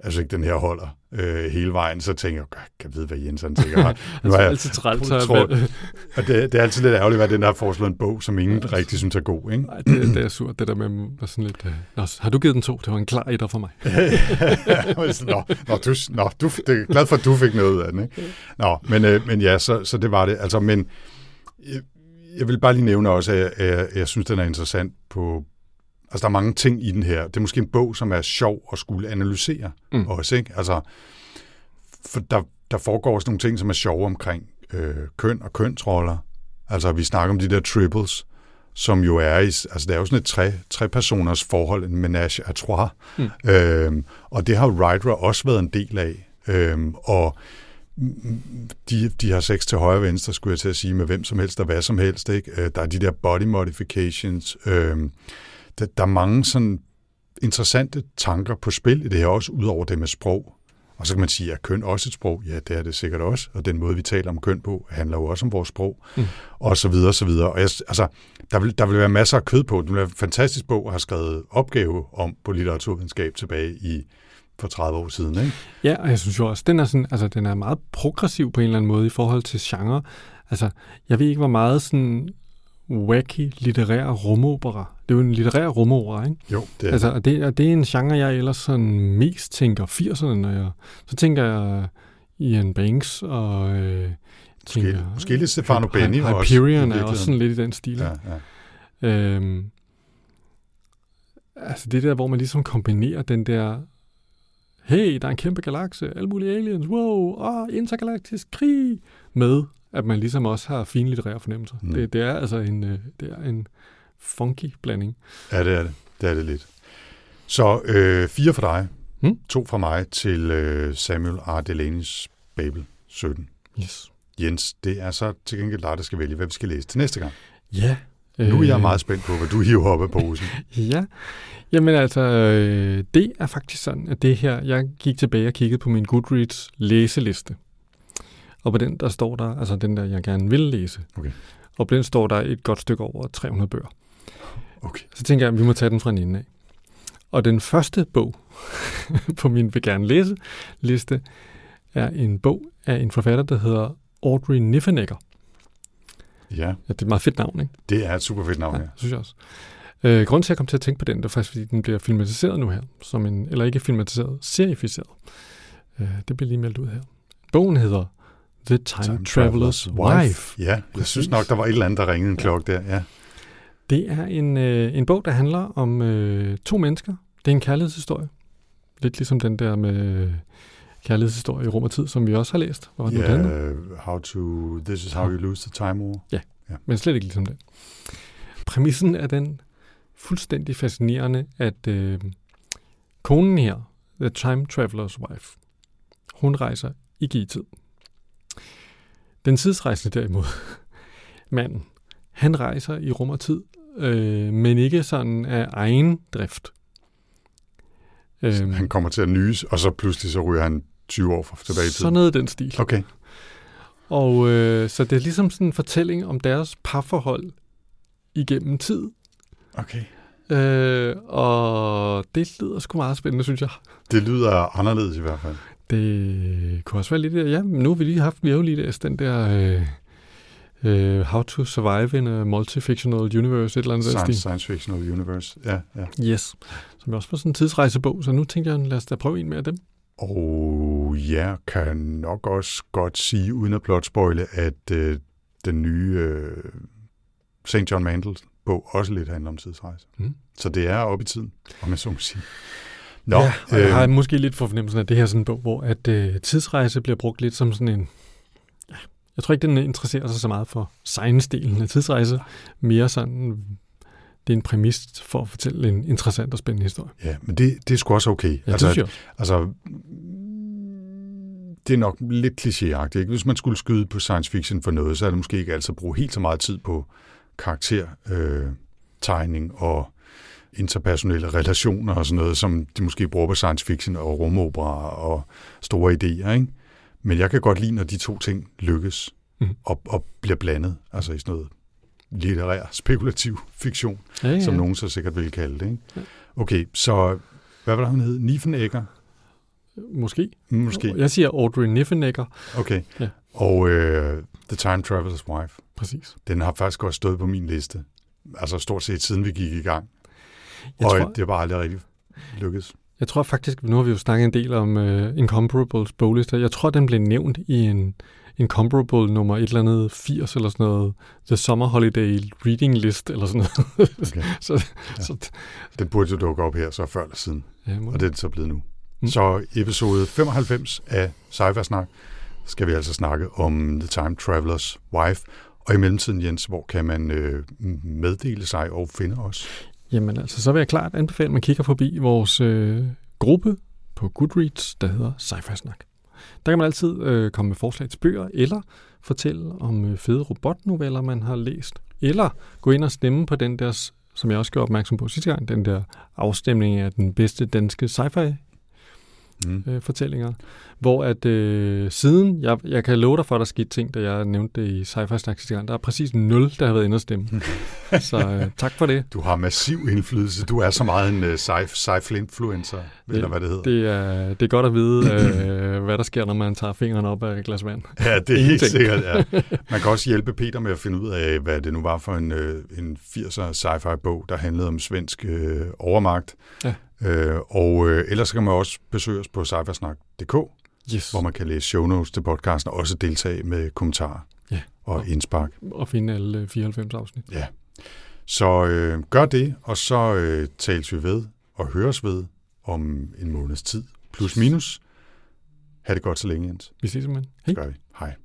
Speaker 1: jeg synes ikke, den her holder øh, hele vejen. Så tænker jeg, kan jeg vide, hvad Jens han tænker.
Speaker 2: Nu er jeg altid trælt. Tror,
Speaker 1: og det, det, er altid lidt ærgerligt, at den har foreslået en bog, som ingen ja. rigtig synes er god. Ikke?
Speaker 2: Nej, det, det, er surt, det der med at sådan lidt... Øh, nå, har du givet den to? Det var en klar etter for mig.
Speaker 1: nå, nå, du, nå du, det er glad for, at du fik noget ud af den. Ikke? Nå, men, øh, men ja, så, så det var det. Altså, men jeg vil bare lige nævne også, at jeg, jeg, jeg synes, den er interessant på... Altså, der er mange ting i den her. Det er måske en bog, som er sjov at skulle analysere mm. også, ikke? Altså, for der, der foregår også nogle ting, som er sjove omkring øh, køn og kønsroller. Altså, vi snakker om de der triples, som jo er i, altså det er jo sådan et tre, tre personers forhold, en menage à trois. Mm. Øhm, og det har Ryder også været en del af. Øhm, og de, de har sex til højre og venstre, skulle jeg til at sige, med hvem som helst og hvad som helst. Ikke? Øh, der er de der body modifications. Øh, der, der er mange sådan interessante tanker på spil i det her også, udover det med sprog. Og så kan man sige, er køn også et sprog? Ja, det er det sikkert også. Og den måde, vi taler om køn på, handler jo også om vores sprog. Mm. Og så videre, og så videre. Og jeg, altså, der vil, der vil være masser af kød på. Det vil være en fantastisk bog at have skrevet opgave om på litteraturvidenskab tilbage i for 30 år siden. Ikke?
Speaker 2: Ja, og jeg synes jo også, den er, sådan, altså, den er meget progressiv på en eller anden måde i forhold til genre. Altså, jeg ved ikke, hvor meget sådan wacky litterær rumopera. Det er jo en litterær rumopera, ikke?
Speaker 1: Jo, det er
Speaker 2: Altså, og det, og det er en genre, jeg ellers sådan mest tænker 80'erne, når jeg... Så tænker jeg Ian Banks og... Øh,
Speaker 1: Måske- måske lidt Stefano Benni også,
Speaker 2: Hyperion er også sådan lidt i den stil.
Speaker 1: ja,
Speaker 2: Ja.
Speaker 1: ja.
Speaker 2: Øhm, altså det der, hvor man ligesom kombinerer den der... Hey, der er en kæmpe galakse, alle mulige aliens, wow, og intergalaktisk krig, med at man ligesom også har fine litterære fornemmelser.
Speaker 1: Mm.
Speaker 2: Mm. Det, det er altså en, øh, det er en funky blanding.
Speaker 1: Ja, det er det. Det er det lidt. Så øh, fire for dig,
Speaker 2: Hmm?
Speaker 1: to fra mig til øh, Samuel R. Delaney's Babel 17.
Speaker 2: Yes.
Speaker 1: Jens, det er så til gengæld dig, der skal vælge, hvad vi skal læse til næste gang.
Speaker 2: Ja.
Speaker 1: Nu er jeg
Speaker 2: øh,
Speaker 1: meget spændt på, hvad du hiver op af posen.
Speaker 2: Ja, jamen altså, øh, det er faktisk sådan, at det her, jeg gik tilbage og kiggede på min Goodreads læseliste. Og på den, der står der, altså den der, jeg gerne vil læse.
Speaker 1: Okay.
Speaker 2: Og på den står der et godt stykke over 300 bøger.
Speaker 1: Okay.
Speaker 2: Så tænker jeg, at vi må tage den fra en ende af. Og den første bog på min vil gerne læse liste er en bog af en forfatter, der hedder Audrey Niffenegger.
Speaker 1: Ja,
Speaker 2: Ja, det er et meget fedt navn, ikke?
Speaker 1: det er et super fedt navn,
Speaker 2: Ja,
Speaker 1: ja.
Speaker 2: synes jeg også. Øh, grunden til, at jeg kom til at tænke på den, det er faktisk, fordi den bliver filmatiseret nu her. Som en, eller ikke filmatiseret, serificeret. Øh, det bliver lige meldt ud her. Bogen hedder The Time, Time Traveler's Wife.
Speaker 1: Ja, jeg
Speaker 2: Præcis.
Speaker 1: synes nok, der var et eller andet, der ringede en klokke der. Ja.
Speaker 2: Det er en, øh, en bog, der handler om øh, to mennesker. Det er en kærlighedshistorie. Lidt ligesom den der med øh, kærlighedshistorie i rum og tid, som vi også har læst. Hvad var det, yeah.
Speaker 1: Ja, how to, this is how you lose the time war.
Speaker 2: men slet ikke ligesom det. Præmissen er den fuldstændig fascinerende, at øh, konen her, The Time Traveler's Wife, hun rejser ikke i tid. Den tidsrejsende derimod, manden, han rejser i rum og tid, øh, men ikke sådan af egen drift. Øhm,
Speaker 1: Han kommer til at nyse, og så pludselig så ryger han 20 år fra tilbage i tiden.
Speaker 2: sådan noget den stil.
Speaker 1: Okay.
Speaker 2: Og øh, så det er ligesom sådan en fortælling om deres parforhold igennem tid.
Speaker 1: okay.
Speaker 2: Øh, og det lyder sgu meget spændende, synes jeg.
Speaker 1: Det lyder anderledes i hvert fald.
Speaker 2: Det kunne også være lidt... Ja, nu har vi lige haft... Vi har jo lige læst den der... Øh, øh, How to Survive in a Multifictional Universe, et eller andet
Speaker 1: Science,
Speaker 2: stil.
Speaker 1: science fictional universe. Ja, ja.
Speaker 2: Yes. Som også var sådan en tidsrejsebog, så nu tænker jeg, lad os da prøve en mere af dem.
Speaker 1: Og jeg kan nok også godt sige, uden at blot spoile, at øh, den nye øh, St. John Mandels bog også lidt handler om tidsrejse.
Speaker 2: Mm.
Speaker 1: Så det er oppe i tiden, om jeg så må sige. Nå,
Speaker 2: ja, og jeg har
Speaker 1: øh,
Speaker 2: måske lidt for fornemmelsen af, det her er sådan en bog, hvor at øh, tidsrejse bliver brugt lidt som sådan en... Ja, jeg tror ikke, den interesserer sig så meget for science-delen af tidsrejse. Mere sådan... Det er en præmis for at fortælle en interessant og spændende historie.
Speaker 1: ja, men det, det er sgu også okay.
Speaker 2: Ja, altså, det synes jeg.
Speaker 1: Altså, det er nok lidt klichéagtigt. Ikke? Hvis man skulle skyde på science fiction for noget, så er det måske ikke altså at bruge helt så meget tid på karaktertegning øh, tegning og interpersonelle relationer og sådan noget, som de måske bruger på science fiction og rumopera og store idéer. Ikke? Men jeg kan godt lide, når de to ting lykkes
Speaker 2: Mhm.
Speaker 1: og, og bliver blandet, altså i sådan noget litterær, spekulativ fiktion,
Speaker 2: Ja, ja.
Speaker 1: som nogen så sikkert vil kalde det. Ikke?
Speaker 2: Ja.
Speaker 1: Okay, så hvad var det, hun hed? Niffenegger?
Speaker 2: Måske.
Speaker 1: Måske.
Speaker 2: Jeg siger Audrey Niffenegger.
Speaker 1: Okay.
Speaker 2: Ja.
Speaker 1: Og øh, The Time Traveler's Wife,
Speaker 2: Præcis.
Speaker 1: den har faktisk også stået på min liste. Altså stort set siden vi gik i gang.
Speaker 2: Jeg
Speaker 1: og
Speaker 2: tror,
Speaker 1: det har bare aldrig rigtig lykkedes.
Speaker 2: Jeg tror faktisk, nu har vi jo snakket en del om uh, Incomparables boglister. Jeg tror, den blev nævnt i en Incomparable nummer et eller andet 80 eller sådan noget. The Summer Holiday Reading List eller sådan noget.
Speaker 1: Okay.
Speaker 2: så,
Speaker 1: Ja.
Speaker 2: så,
Speaker 1: Den burde jo dukke op her så før eller siden,
Speaker 2: ja,
Speaker 1: og det er det så blevet nu.
Speaker 2: Mm.
Speaker 1: Så episode 95 af sci snak skal vi altså snakke om The Time Traveler's Wife. Og i mellemtiden, Jens, hvor kan man øh, meddele sig og finde os?
Speaker 2: Jamen altså, så vil jeg klart anbefale, at man kigger forbi vores øh, gruppe på Goodreads, der hedder Sci-Fi Snak. Der kan man altid øh, komme med forslag til bøger, eller fortælle om øh, fede robotnoveller, man har læst. Eller gå ind og stemme på den der, som jeg også gjorde opmærksom på sidste gang, den der afstemning af den bedste danske sci-fi
Speaker 1: Mm.
Speaker 2: øh, fortællinger, hvor at øh, siden, jeg, jeg kan love dig for, at der skete ting, da jeg nævnte det i sci-fi snak sidste gang, der er præcis 0, der har været inde og stemme. så øh, tak for det.
Speaker 1: Du har massiv indflydelse. Du er så meget en uh, sci-fi-influencer, eller hvad det hedder.
Speaker 2: Det er, det er godt at vide, øh, hvad der sker, når man tager fingeren op af et glas vand.
Speaker 1: Ja, det er helt sikkert. Ja. Man kan også hjælpe Peter med at finde ud af, hvad det nu var for en, øh, en 80'er sci-fi-bog, der handlede om svensk øh, overmagt.
Speaker 2: Ja.
Speaker 1: Øh, og øh, ellers så kan man også besøge os på sci-fi-snak.dk,
Speaker 2: Yes.
Speaker 1: hvor man kan læse show notes til podcasten og også deltage med kommentarer
Speaker 2: Ja.
Speaker 1: og indspark.
Speaker 2: Og finde alle øh, 94 afsnit.
Speaker 1: Ja. Så øh, gør det, og så øh, tales vi ved og høres ved om en måneds tid. Plus minus. Ha' det godt så længe, Jens.
Speaker 2: Vi ses simpelthen.
Speaker 1: Det gør vi. Hej.